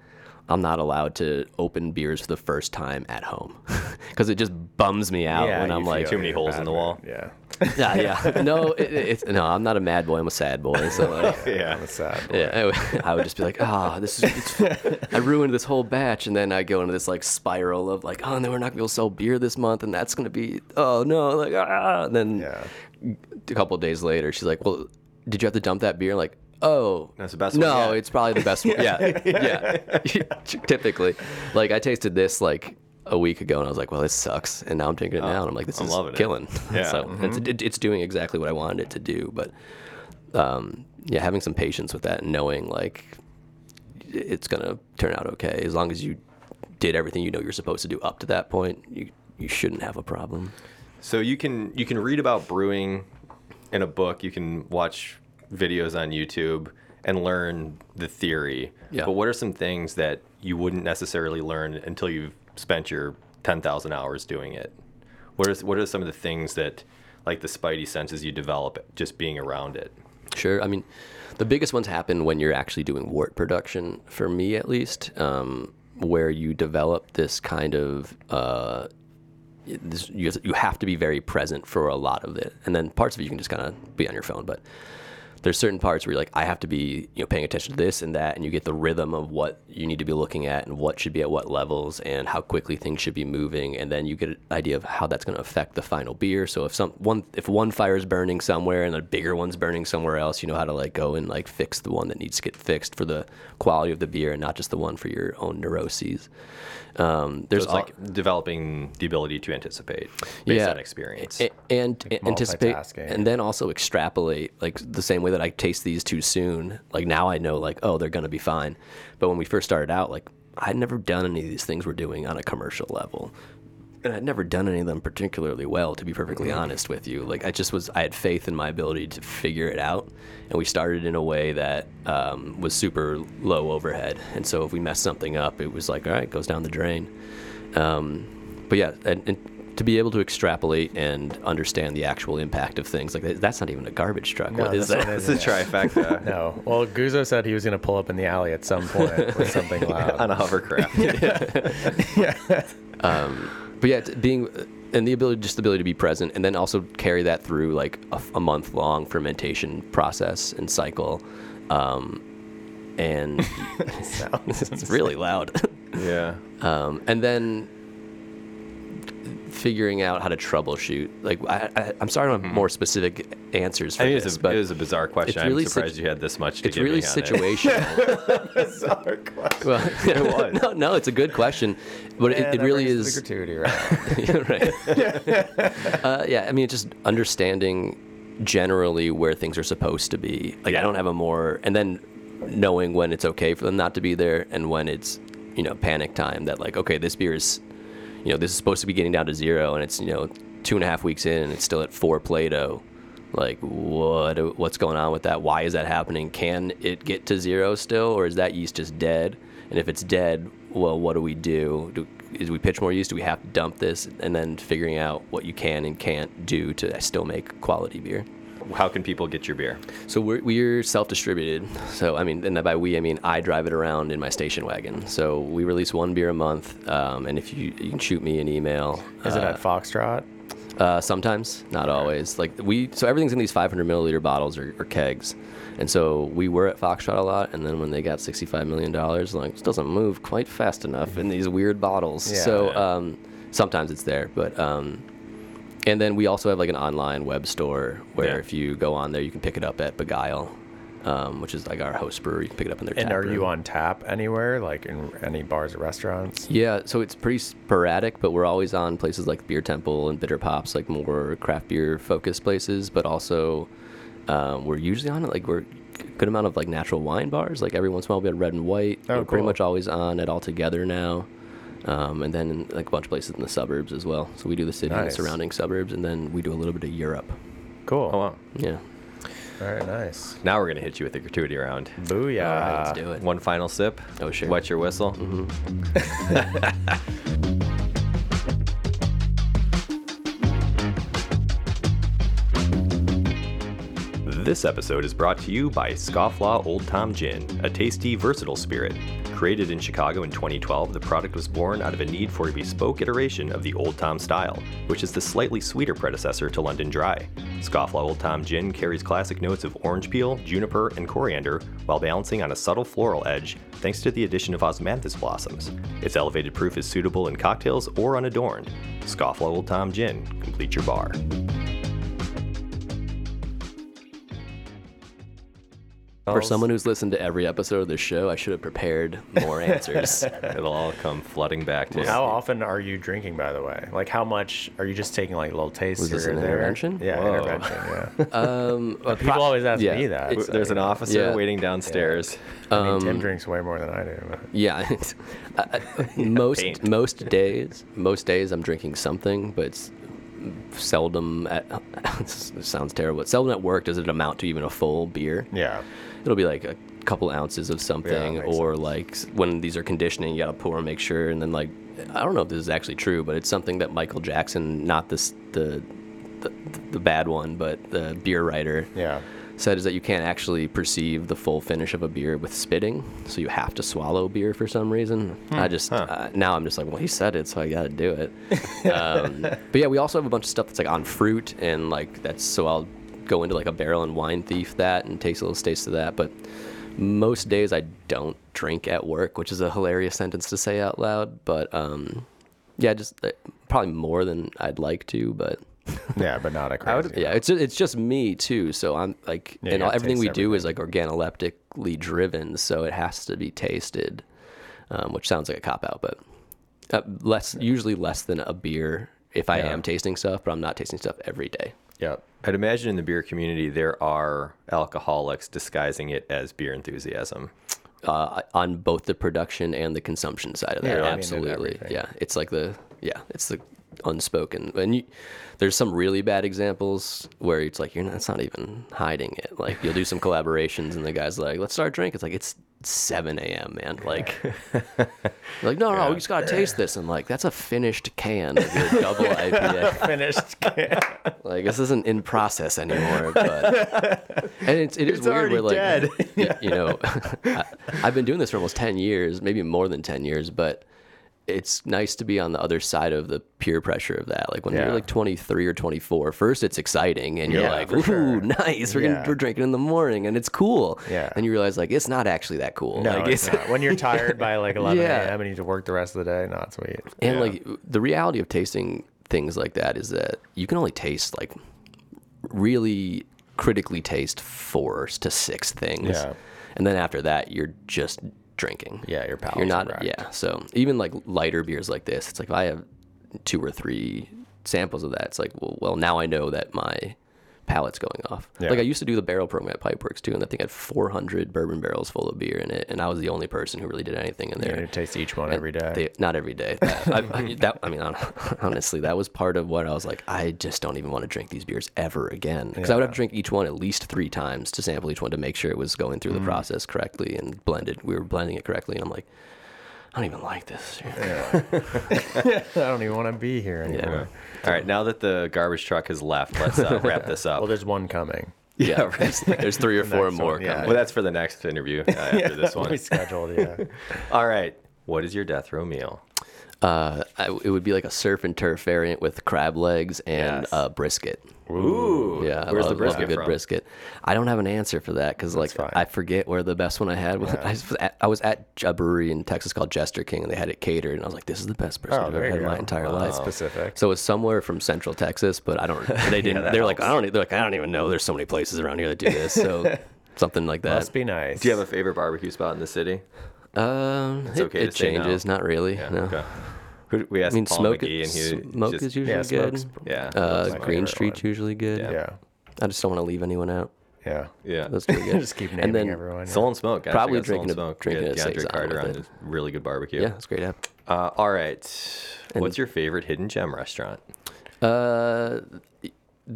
I'm not allowed to open beers for the first time at home because it just bums me out yeah, when I'm like, Too many holes in the man. wall. Yeah, yeah, yeah, no, it, it's no, I'm not a mad boy, I'm a sad boy, so like. Yeah. that's sad. boy. Yeah, I would, just be like, ah, this is. It's, I ruined this whole batch, and then I go into this like spiral of like, oh, no, we're not gonna be able to sell beer this month, and that's gonna be, oh no, like ah. And then Yeah. a couple of days later, she's like, well, did you have to dump that beer? Like, oh, That's the best one No, yet. it's probably the best one. Yeah, yeah. Typically, like I tasted this like a week ago, and I was like, well, this sucks, and now I'm drinking it now, and I'm like, this I'm is loving it. killing. Yeah. so Mm-hmm. it's, it, it's doing exactly what I wanted it to do, but um, yeah, having some patience with that, and knowing like it's gonna turn out okay as long as you did everything you know you're supposed to do up to that point. You you shouldn't have a problem. So you can you can read about brewing in a book. You can watch videos on YouTube and learn the theory. Yeah. But what are some things that you wouldn't necessarily learn until you've spent your ten thousand hours doing it? What are what are some of the things that like the spidey senses you develop just being around it? Sure. I mean, the biggest ones happen when you're actually doing wort production, for me at least, um, where you develop this kind of. Uh, this, you, you have to be very present for a lot of it, and then parts of it you can just kind of be on your phone. But there's certain parts where you're like, I have to be, you know, paying attention to this and that, and you get the rhythm of what you need to be looking at and what should be at what levels and how quickly things should be moving, and then you get an idea of how that's going to affect the final beer. So if some one if one fire is burning somewhere and a bigger one's burning somewhere else, you know how to like go and like fix the one that needs to get fixed for the quality of the beer and not just the one for your own neuroses. Um, there's So it's al- like developing the ability to anticipate based on experience. a- and anticipate and then also extrapolate like the same way that I taste these too soon. Like now I know like oh they're gonna be fine, but when we first started out like I'd never done any of these things we're doing on a commercial level. and I'd never done any of them particularly well, to be perfectly honest with you. Like I just was, I had faith in my ability to figure it out, and we started in a way that um, was super low overhead. And so if we messed something up, it was like, all right, it goes down the drain. Um, but yeah, and, and to be able to extrapolate and understand the actual impact of things like that, that's not even a garbage truck. No, what is that? It's a trifecta No. Well, Guzzo said he was going to pull up in the alley at some point with something loud. on a hovercraft. Yeah. But yeah, being and the ability, just the ability to be present, and then also carry that through like a, a month long fermentation process and cycle, um, and it's really loud. yeah. um, and then figuring out how to troubleshoot. Like I, I, I'm sorry, I don't have more specific answers for I mean, this, it's a, but it was a bizarre question. it's I'm surprised sit- you had this much to it's give really me on it. situational. Bizarre question. well, It was. no, no, it's a good question, but Yeah, it, it that really is. the gratuity around. right. uh, yeah, I mean, just understanding generally where things are supposed to be. Like, I don't have a more, and then knowing when it's okay for them not to be there and when it's, you know, panic time. That like, okay, this beer is, you know, this is supposed to be getting down to zero, and it's you know two and a half weeks in, and it's still at four Plato. Like, what what's going on with that? Why is that happening? Can it get to zero still, or is that yeast just dead? And if it's dead, well, what do we do? do is we pitch more yeast? Do we have to dump this? And then figuring out what you can and can't do to still make quality beer. How can people get your beer? So we're, we're self-distributed. So I mean, and by we I mean I drive it around in my station wagon. So we release one beer a month, um, and if you you can shoot me an email. Is it uh, at Foxtrot? uh, sometimes, not always. Like we, so everything's in these 500 milliliter bottles or, or kegs, and so we were at Foxtrot a lot. And then when they got 65 million dollars, like this doesn't move quite fast enough in these weird bottles. Yeah. so Yeah. um, sometimes it's there, but um, and then we also have like an online web store where Yeah. if you go on there, you can pick it up at Begyle, um, which is like our host brewery. You can pick it up in their And are you on tap anywhere, like in any bars or restaurants? Yeah, so it's pretty sporadic, but we're always on places like Beer Temple and Bitter Pops, like more craft beer focused places. But also, um, we're usually on it. like we're a good amount of like natural wine bars. Like every once in a while, we had Red and White. Oh, we're pretty much always on it all together now. Um, and then like a bunch of places in the suburbs as well. So we do the city and the surrounding suburbs, and then we do a little bit of Europe. Cool. Oh wow. Yeah. All right, nice. Now we're gonna hit you with the gratuity round. Booyah. All right, let's do it. One final sip. Oh, sure. Wet your whistle. This episode is brought to you by Scofflaw Old Tom Gin, a tasty, versatile spirit. Created in Chicago in 2012, the product was born out of a need for a bespoke iteration of the Old Tom style, which is the slightly sweeter predecessor to London Dry. Scofflaw Old Tom Gin carries classic notes of orange peel, juniper, and coriander while balancing on a subtle floral edge thanks to the addition of osmanthus blossoms. Its elevated proof is suitable in cocktails or unadorned. Scofflaw Old Tom Gin, complete your bar. For someone who's listened to every episode of this show, I should have prepared more answers. It'll all come flooding back to you. How often are you drinking, by the way? Like, how much are you just taking like a little tastes Was this an and there? intervention? Yeah, Whoa. intervention. Yeah. um, People pro- always ask yeah, me that. it's- There's an officer Yeah. waiting downstairs. I mean, um, Tim drinks way more than I do. But. Yeah, I- I- most most days, most days I'm drinking something, but it's seldom at. sounds terrible. But seldom at work does it amount to even a full beer. Yeah. It'll be like a couple ounces of something, makes or like when these are conditioning, you gotta pour and make sure, and then like I don't know if this is actually true, but it's something that Michael Jackson, not this the the, the bad one, but the beer writer, Yeah. Said is that you can't actually perceive the full finish of a beer with spitting, so you have to swallow beer for some reason. I just uh, now I'm just like, well, he said it, so I got to do it. um, but yeah, we also have a bunch of stuff that's like on fruit and like that's so I'll go into like a barrel and wine thief that and taste a little taste of that, but. Most days I don't drink at work, which is a hilarious sentence to say out loud. But um, yeah, just uh, probably more than I'd like to. But Yeah, but not a crazy. would- yeah, it's it's just me too. So I'm like, Yeah, and all, everything we do is like organoleptically driven, so it has to be tasted, um, which sounds like a cop out, but uh, less usually less than a beer if I Yeah. am tasting stuff, but I'm not tasting stuff every day. Yeah, I'd imagine in the beer community there are alcoholics disguising it as beer enthusiasm. Uh, on both the production and the consumption side of that, Yeah, absolutely. yeah, it's like the yeah, it's the unspoken. And you, there's some really bad examples where it's like you're not, it's not even hiding it. Like you'll do some collaborations, and the guy's like, "Let's start drinking." It's like it's 7 a.m. Man, like, like no, no, we just gotta taste this. I'm like, that's a finished can of your double IPA. Finished. Can. Like this isn't in process anymore, but and it's it is It's weird. Where like dead. y- you know, I, I've been doing this for almost ten years, maybe more than ten years, but it's nice to be on the other side of the peer pressure of that. Like when Yeah. you're like 23 or 24, first it's exciting and you're Yeah, like, ooh, sure. nice, we're Yeah. gonna we're drinking in the morning and it's cool. Yeah. and you realize like it's not actually that cool. No, like, it's not. When you're tired by like 11 Yeah. a.m. and you need to work the rest of the day, not sweet. And like the reality of tasting things like that is that you can only taste like really critically taste four to six things. Yeah. And then after that you're just drinking. Yeah, your palate's You're not wrecked. yeah. So even like lighter beers like this, it's like if I have two or three samples of that, it's like well well now I know that my palate's going off. Yeah. Like I used to do the barrel program at Pipeworks too, and I think I had 400 bourbon barrels full of beer in it, and I was the only person who really did anything in there. You taste each one every day. They, not every day. That, I, I, that, I mean, honestly, that was part of what I was like. I just don't even want to drink these beers ever again because I would have to drink each one at least three times to sample each one to make sure it was going through Mm. the process correctly and blended. We were blending it correctly, and I'm like, I don't even like this. I don't even want to be here anymore. Yeah. All right, now that the garbage truck has left, let's uh, wrap this up. Well, there's one coming. Yeah, there's, there's three or four more one, yeah. coming. well, that's for the next interview uh, after this one. We scheduled, yeah. All right, what is your death row meal? Uh, I, it would be like a surf and turf variant with crab legs and Yes. uh, brisket. Ooh, Yeah, I where's love, the love brisket a good from? brisket. I don't have an answer for that because like fine. I forget where the best one I had. was. I, was at, I was at a brewery in Texas called Jester King, and they had it catered, and I was like, "This is the best brisket Oh, I've ever had in my entire Wow. life." That's specific. So it's somewhere from Central Texas, but I don't. They didn't. that they're like, I don't. They're like, I don't even know. There's so many places around here that do this. So something like that. Must be nice. Do you have a favorite barbecue spot in the city? Um, it, okay to it say no. changes. Not really. Yeah. no. Okay. Who, we asked I mean, Paul smoke, McGee, and he smoke just, is usually yeah, good. smoke's yeah. Uh, Green Street's one. usually good. Yeah. I just don't want to leave anyone out. Yeah. yeah. That's pretty good. Just keep naming and then, everyone. yeah. Soul and Smoke. Gotta Probably check out Soul and drinking a- Smoke. drinking Yeah, a DeAndre saison Carter on it. really good barbecue. Yeah, it's great app. Uh, all right. What's your favorite hidden gem restaurant? Uh,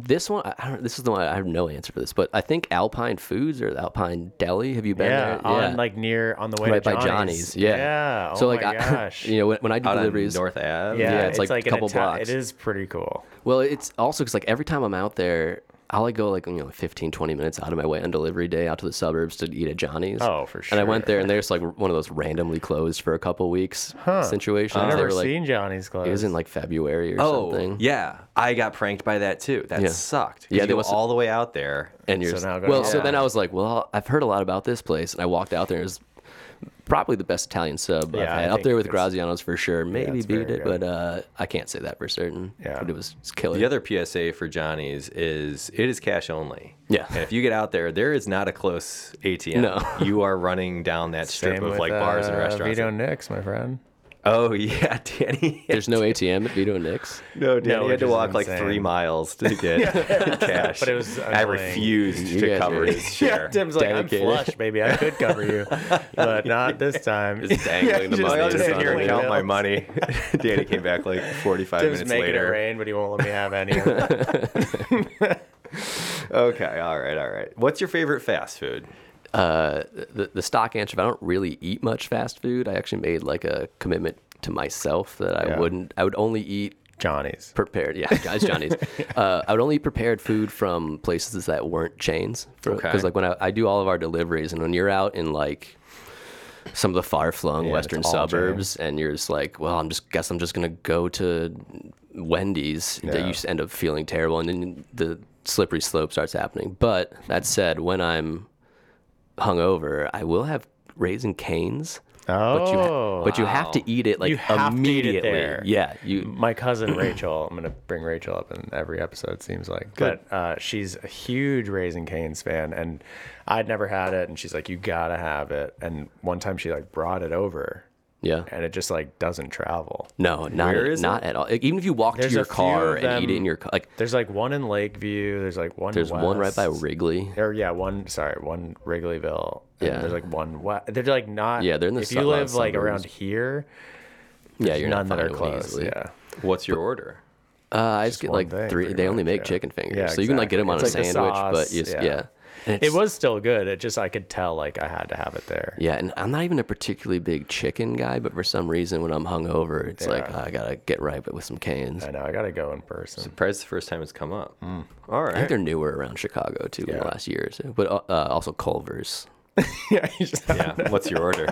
this one, I I don't. This is the one I have no answer for this, but I think Alpine Foods or Alpine Deli. Have you been yeah, there? on like near on the way right to by Johnny's. Yeah. Yeah. Oh so like, my I, you know, when, when I do Out on deliveries, North Ave. yeah, it's like a couple Ita- blocks. It is pretty cool. Well, it's also because like every time I'm out there, I'll like go like you know 15, 20 minutes out of my way on delivery day out to the suburbs to eat at Johnny's. Oh, for sure. And I went there and there's like one of those randomly closed for a couple weeks situations. I've never were like seen Johnny's clothes. it was in like February or Oh, something. yeah. I got pranked by that too. That Yeah. sucked. 'Cause Yeah, they go must- all the way out there. And you're So now well. to So then I was like, well, I've heard a lot about this place, and I walked out there. and It was probably the best Italian sub Yeah, I've had. Up there with Graziano's for sure. Maybe it's beat it, good. but uh, I can't say that for certain. Yeah. but it was it's killer. The other PSA for Johnny's is it is cash only. Yeah. And if you get out there, there is not a close ATM. No. You are running down that strip Same of with, like bars and uh, restaurants. Vito Nix, my friend. Oh yeah, Danny. There's no ATM at Vito Nix. No, Danny No, had to walk like three miles to get cash. But it was I refused You to cover are- his share. Tim's like, I'm flush, baby. I could cover you, but not this time. Just dangling the money I'll in just sit here and count my money. Danny came back like 45 Tim's minutes making it later. rain, but he won't let me have any. Okay, all right, all right. What's your favorite fast food? Uh, the the stock answer. I don't really eat much fast food, I actually made like a commitment to myself that I Yeah. wouldn't. I would only eat Johnny's. prepared. Yeah, guys, Johnny's. uh, I would only eat prepared food from places that weren't chains. Because Okay. like when I, I do all of our deliveries, and when you're out in like some of the far flung Yeah, western suburbs, and you're just like, well, I'm just guess I'm just gonna go to Wendy's. That Yeah. you end up feeling terrible, and then the slippery slope starts happening. But that said, when I'm hungover, I will have Raising Cane's. But you, ha- Oh, but you have to eat it like You have to eat it immediately. there. Yeah, you my cousin Rachel, I'm gonna bring Rachel up in every episode. It seems like, but uh, she's a huge Raising Cane's fan, and I'd never had it, and she's like, "You gotta have it." And one time she like brought it over, yeah. and it just like doesn't travel. No, not at, is not at all. Like, even if you walk There's to your car and eat it in your car, like There's like one in Lakeview. There's like one. there's one right by. Wrigley. Or yeah, one. Sorry, one Wrigleyville. and Yeah. There's like one. Wa- they're like not. Yeah, they're in the If you live like around here, Yeah, you're none not that are close. easily. Yeah. What's your order? Uh, I just Just get like thing, three. They only make yeah. chicken fingers, Yeah, so you can like get them on exactly. a It's like sandwich. but sauce, you just, yeah. yeah, It was still good. It just I could tell like I had to have it there. Yeah, and I'm not even a particularly big chicken guy, but for some reason when I'm hungover, it's like Yeah. I gotta get right with some cans. I know. I gotta go in person. Surprised the first time it's come up. All I think they're newer around Chicago too in the last year or two, but uh, uh, also Culver's. yeah, just, Yeah. What's your order?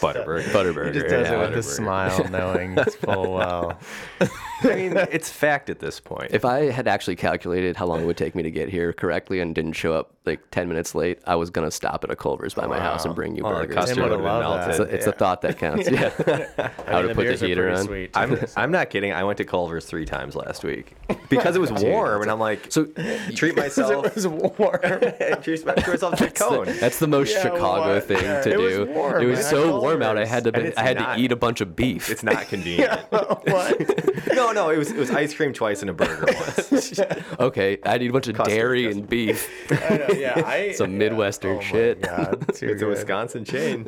Butterburger. Butterburger. he just does yeah. it with a smile, knowing it's full well. I mean, it's fact at this point. If I had actually calculated how long it would take me to get here correctly and didn't show up like 10 minutes late, I was going to stop at a Culver's by my house and bring you Oh, burgers. custard Tim would would've loved melted. that. It's, a, it's Yeah. a thought that counts. Yeah. I would have put the beers are heater pretty on. Sweet, I'm I'm not kidding. I went to Culver's three times last week because it was warm, and I'm like, So treat myself. it was warm. treat myself to a cone. that's the most Yeah, Chicago what? thing to it was do. warm, it was man. so warm out. I had to I had to eat a bunch of beef. It's not convenient. what? No, no, it was it was ice cream twice and a burger once. okay, I need a bunch of Custard, dairy custard. and beef. I know, yeah, I, Some yeah. Midwestern Oh my shit. God, It's a. Wisconsin chain.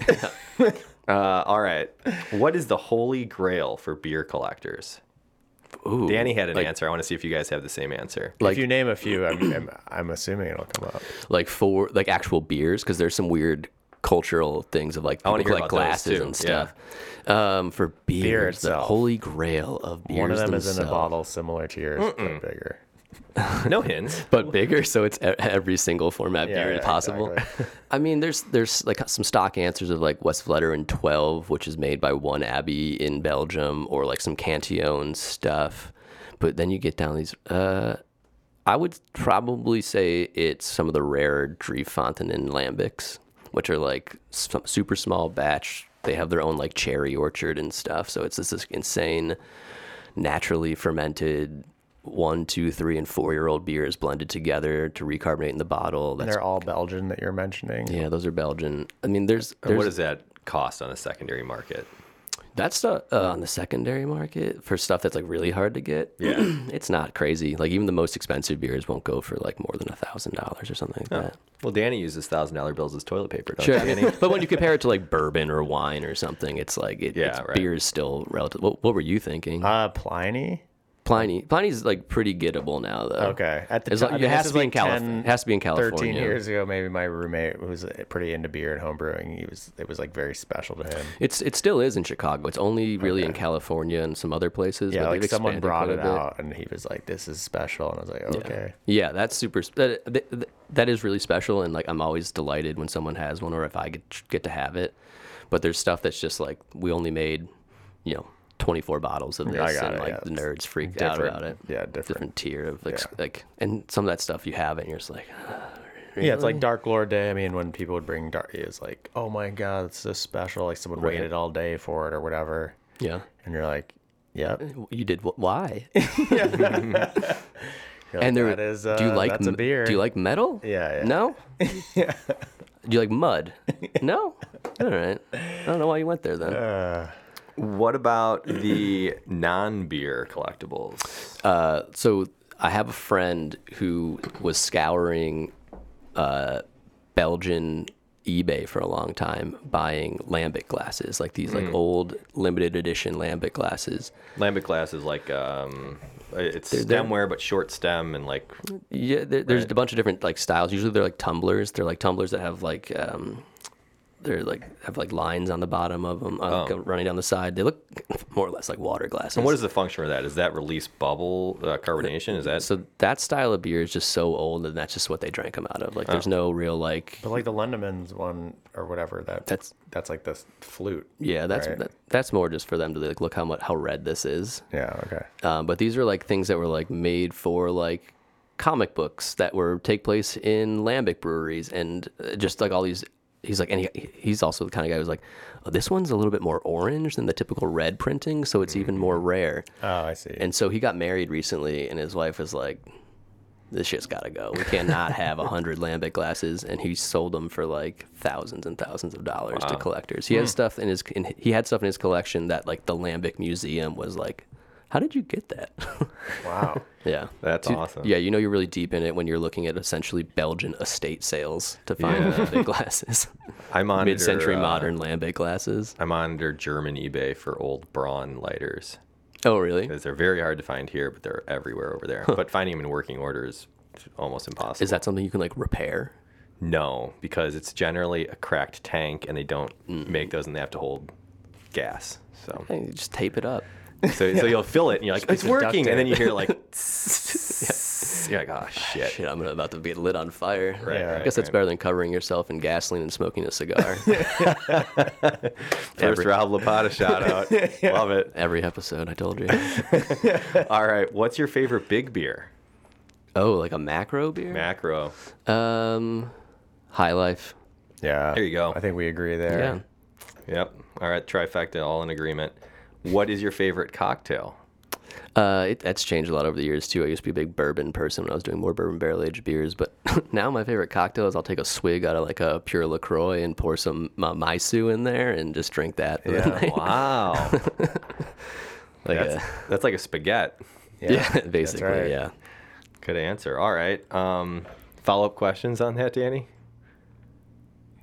Uh, all right. What is the holy grail for beer collectors? Ooh, Danny had an like, answer. I want to see if you guys have the same answer. Like- if you name a few, I'm, I'm, I'm assuming it'll come up. like for like actual beers because there's some weird cultural things of like I people hear collect about those, glasses too. and stuff. Um, for beers, the itself. holy grail of beers. One of them is in a themselves. bottle similar to yours, but bigger. No hints. but bigger, so it's e- every single format Yeah, beer yeah, possible. exactly. I mean, there's there's like some stock answers of like Westvleteren 12, which is made by one abbey in Belgium, or like some Cantillon stuff. But then you get down these. Uh, I would probably say it's some of the rarer Drie Fonteinen lambics, which are like super small batch. They have their own like cherry orchard and stuff. So it's this, this insane, naturally fermented one, two, three, and four year old beers blended together to recarbonate in the bottle. And they're all Belgian that you're mentioning. yeah, those are Belgian. I mean, there's, there's what does that cost on a secondary market? That's uh, uh, on the secondary market for stuff that's like really hard to get. Yeah. it's not crazy. Like even the most expensive beers won't go for like more than a thousand dollars or something like that. Well, Danny uses thousand dollar bills as toilet paper. Don't Sure, you, Danny? but when you compare it to like bourbon or wine or something, it's like it, Yeah, it's, right. beer is still relative. What, what were you thinking? Uh, Pliny. Pliny, Pliny's like pretty gettable now though. Okay. At the It's time, like- I mean, it has to be in like California. 10, It has to be in 13 years ago, maybe my roommate who was uh, pretty into beer and home brewing. He was, it was like very special to him. It's it still is in Chicago. It's only really in California and some other places. Yeah, but like someone brought it out and he was like, "This is special," and I was like, "Okay." Yeah, that's super. That, that, that is really special, and like I'm always delighted when someone has one, or if I get get to have it. But there's stuff that's just like we only made, you know, 24 bottles of this, and it, like yeah. the nerds freaked out Different- about it. yeah, different. tier of like Yeah. like, and some of that stuff you have it, and you're just like, Yeah, it's like Dark Lord Day. I mean, when people would bring Dark, it was like, "Oh my god, it's so special!" Like someone Right. waited all day for it or whatever, yeah, and you're like, "Yep." you did wh- why? Like, and there, that is, do you uh, like that's a m- beer? Do you like metal? Yeah, yeah. No. Do you like mud? no. All right. I don't know why you went there then. Uh, What about the non beer collectibles? Uh, so I have a friend who was scouring uh, Belgian eBay for a long time, buying lambic glasses, like these like old limited edition lambic glasses. Lambic glasses, like um, it's they're- stemware but short stem and like Yeah, there's Right. a bunch of different like styles. Usually they're like tumblers. They're like tumblers that have like um, they're like have like lines on the bottom of them uh, Oh. running down the side. They look more or less like water glasses. And what is the function of that? Is that release bubble uh, carbonation? Is that so that style of beer is just so old, and that's just what they drank them out of. Like, there's no real like. but like the Lindemans one or whatever, that That's that's like the flute. yeah, that's right? that, that's more just for them to like look how much how red this is. Yeah. Okay. Um, but these are like things that were like made for like comic books that were take place in lambic breweries and uh, just like all these. He's like, and he, he's also the kind of guy who's like, oh, this one's a little bit more orange than the typical red printing, so it's even mm. more rare. Oh, I see. And so he got married recently, and his wife was like, "This shit's got to go. We cannot have a hundred lambic glasses." And he sold them for like thousands and thousands of dollars to collectors. He has hmm. stuff in his, in, he had stuff in his collection that like the lambic museum was like, "How did you get that?" wow. yeah, That's Dude, awesome. Yeah, you know you're really deep in it when you're looking at essentially Belgian estate sales to find Yeah. lambic glasses, I monitor mid-century uh, modern lambic glasses. I monitor German eBay for old Braun lighters. Oh, really? because they're very hard to find here, but they're everywhere over there. But finding them in working order is almost impossible. Is that something you can like repair? No, because it's generally a cracked tank, and they don't Mm. make those, and they have to hold gas. So, you just tape it up. So, so you'll fill it, and you're like, it's of duct working, and then you hear like, you're like, oh shit. Shit, I'm about to be lit on fire. Right, Yeah. I right, guess that's right. better than covering yourself in gasoline and smoking a cigar. First Every- Rob Lapata shout out. Love it. Every episode, I told you. All right, what's your favorite big beer? Oh, like a macro beer? Macro. um, High Life. Yeah. There you go. I think we agree there. Yeah. Yep. All right, trifecta, all in agreement. What is your favorite cocktail? Uh, it, that's changed a lot over the years too. I used to be a big bourbon person when I was doing more bourbon barrel aged beers, but now my favorite cocktail is I'll take a swig out of like a pure Lacroix and pour some ma- Maisu in there and just drink that. Yeah. Wow. like that's, a, that's like a spaghetti. yeah, that's basically, right. yeah. Good answer. All right. Um, follow up questions on that, Danny?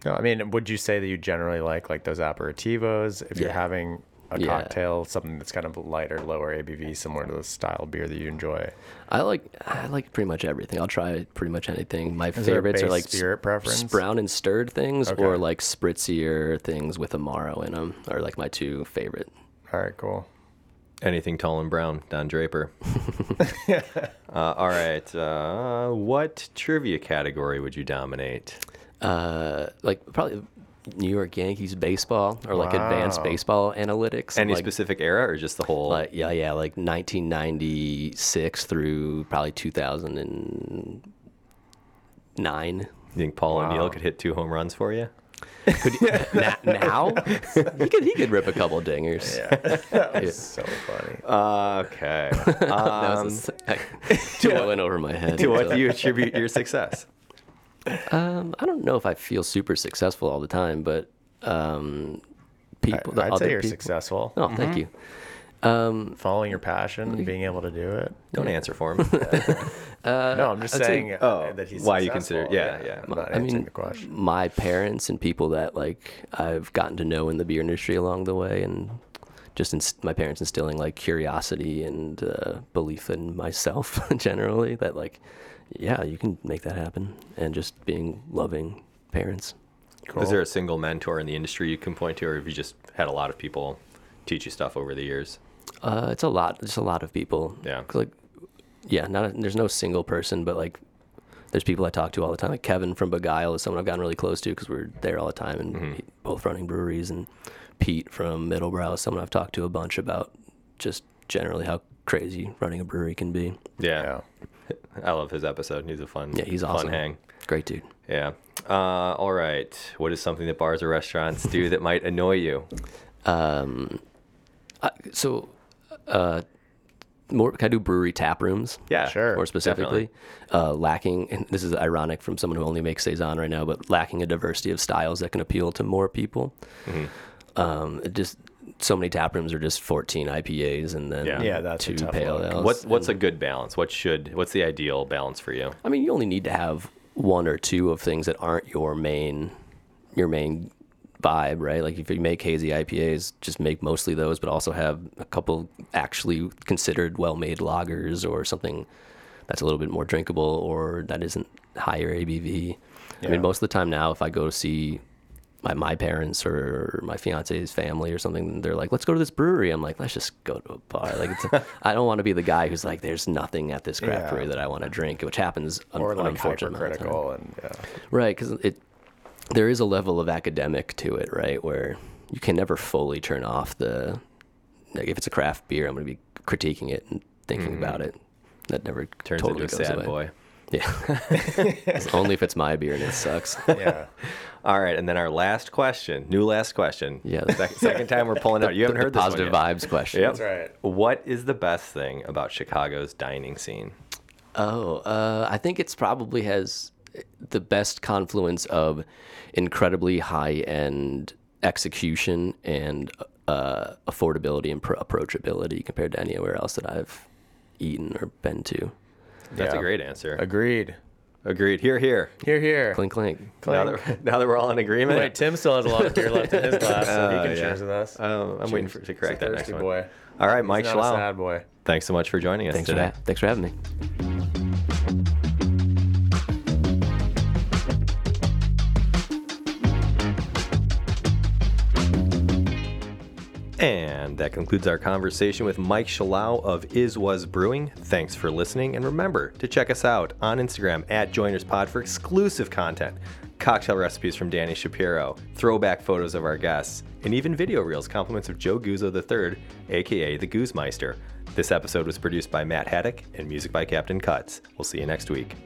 No, I mean, would you say that you generally like like those aperitivos if you're having a Yeah. cocktail, something that's kind of lighter, lower ABV, similar to the style beer that you enjoy? I like I like pretty much everything. I'll try pretty much anything. My there a favorites are like s- spirit preference? brown and stirred things, or like spritzier things with amaro in them, are like my two favorite. All right, cool. Anything tall and brown, Don Draper. uh, all right. Uh, what trivia category would you dominate? Uh, like probably New York Yankees baseball or like advanced baseball analytics. Any like, specific era or just the whole? Like yeah, yeah, like 1996 through probably 2009. you think Paul Wow. O'Neill could hit two home runs for you? Na- now he could he could rip a couple dingers. That was so funny. Okay. That Um, was a, that went over my head. to what do you attribute your success? Um, I don't know if I feel super successful all the time, but um, people. I'd other say you're people- successful. Oh, thank you. Um, Following your passion, and being able to do it. Don't answer for him. no, I'm just I'd saying uh, Oh, that he's why you consider- successful. yeah, yeah. I'm not I answering mean, the question. my parents and people that like I've gotten to know in the beer industry along the way, and just inst- my parents instilling like curiosity and uh, belief in myself generally. That like, yeah, you can make that happen, and just being loving parents. Cool. Is there a single mentor in the industry you can point to, or have you just had a lot of people teach you stuff over the years? Uh, it's a lot. It's a lot of people. Yeah. 'Cause, Like, yeah. Not. A, there's no single person, but like, there's people I talk to all the time. Like Kevin from Begyle is someone I've gotten really close to because we're there all the time and Mm-hmm. he- both running breweries. And Pete from Middlebrow is someone I've talked to a bunch about just generally how crazy running a brewery can be. Yeah. Yeah. I love his episode. He's a fun, Yeah, he's fun awesome. hang. Great dude. Yeah. Uh, all right. What is something that bars or restaurants do that might annoy you? Um, I, so, uh, more can I do brewery tap rooms? Yeah, Sure. more specifically, uh, lacking, and this is ironic from someone who only makes saison right now, but lacking a diversity of styles that can appeal to more people. Mm-hmm. Um, it just so many tap rooms are just 14 IPAs and then Yeah. Yeah, that's a two pale look. ales. What's what's a good balance? What should what's the ideal balance for you? I mean, you only need to have one or two of things that aren't your main your main vibe, right? Like if you make hazy IPAs, just make mostly those, but also have a couple actually considered well-made lagers or something that's a little bit more drinkable or that isn't higher ABV. I mean, most of the time now, if I go to see my, my parents or my fiance's family or something, they're like, let's go to this brewery. I'm like, let's just go to a bar. Like, it's I don't want to be the guy who's like, there's nothing at this craft Yeah. brewery that I want to drink, which happens un- or an like unfortunate amount of time. hypercritical and yeah. Right, because it there is a level of academic to it, right, where you can never fully turn off the. Like if it's a craft beer, I'm going to be critiquing it and thinking about it. That never Mm-hmm. Turns totally into a goes sad away. boy. Yeah, only if it's my beer and it sucks. Yeah. All right, and then our last question, new last question. Yeah. Sec- second time we're pulling out. You haven't The heard this one positive yet. vibes question. Yep. That's right. What is the best thing about Chicago's dining scene? Oh, uh, I think it's probably has the best confluence of incredibly high end execution and uh, affordability and pro- approachability compared to anywhere else that I've eaten or been to. That's Yeah. a great answer. Agreed. Agreed. Here, here. Here, here. Clink, clink. Now that, now that we're all in agreement. Wait, Tim still has a lot of beer left in his glass, so he Oh, can yeah. cheers with us. Um, I'm waiting for to correct that He's next thirsty one. boy. All right, Mike He's not Schallau. sad boy. Thanks so much for joining us Thanks for today. that. Thanks for having me. And that concludes our conversation with Mike Schallau of is/was Brewing. Thanks for listening, and remember to check us out on Instagram at JoinersPod for exclusive content, cocktail recipes from Danny Shapiro, throwback photos of our guests, and even video reels compliments of Joe Guzzo III, aka the Goozemeister. This episode was produced by Matt Haddock and music by Captain Cuts. We'll see you next week.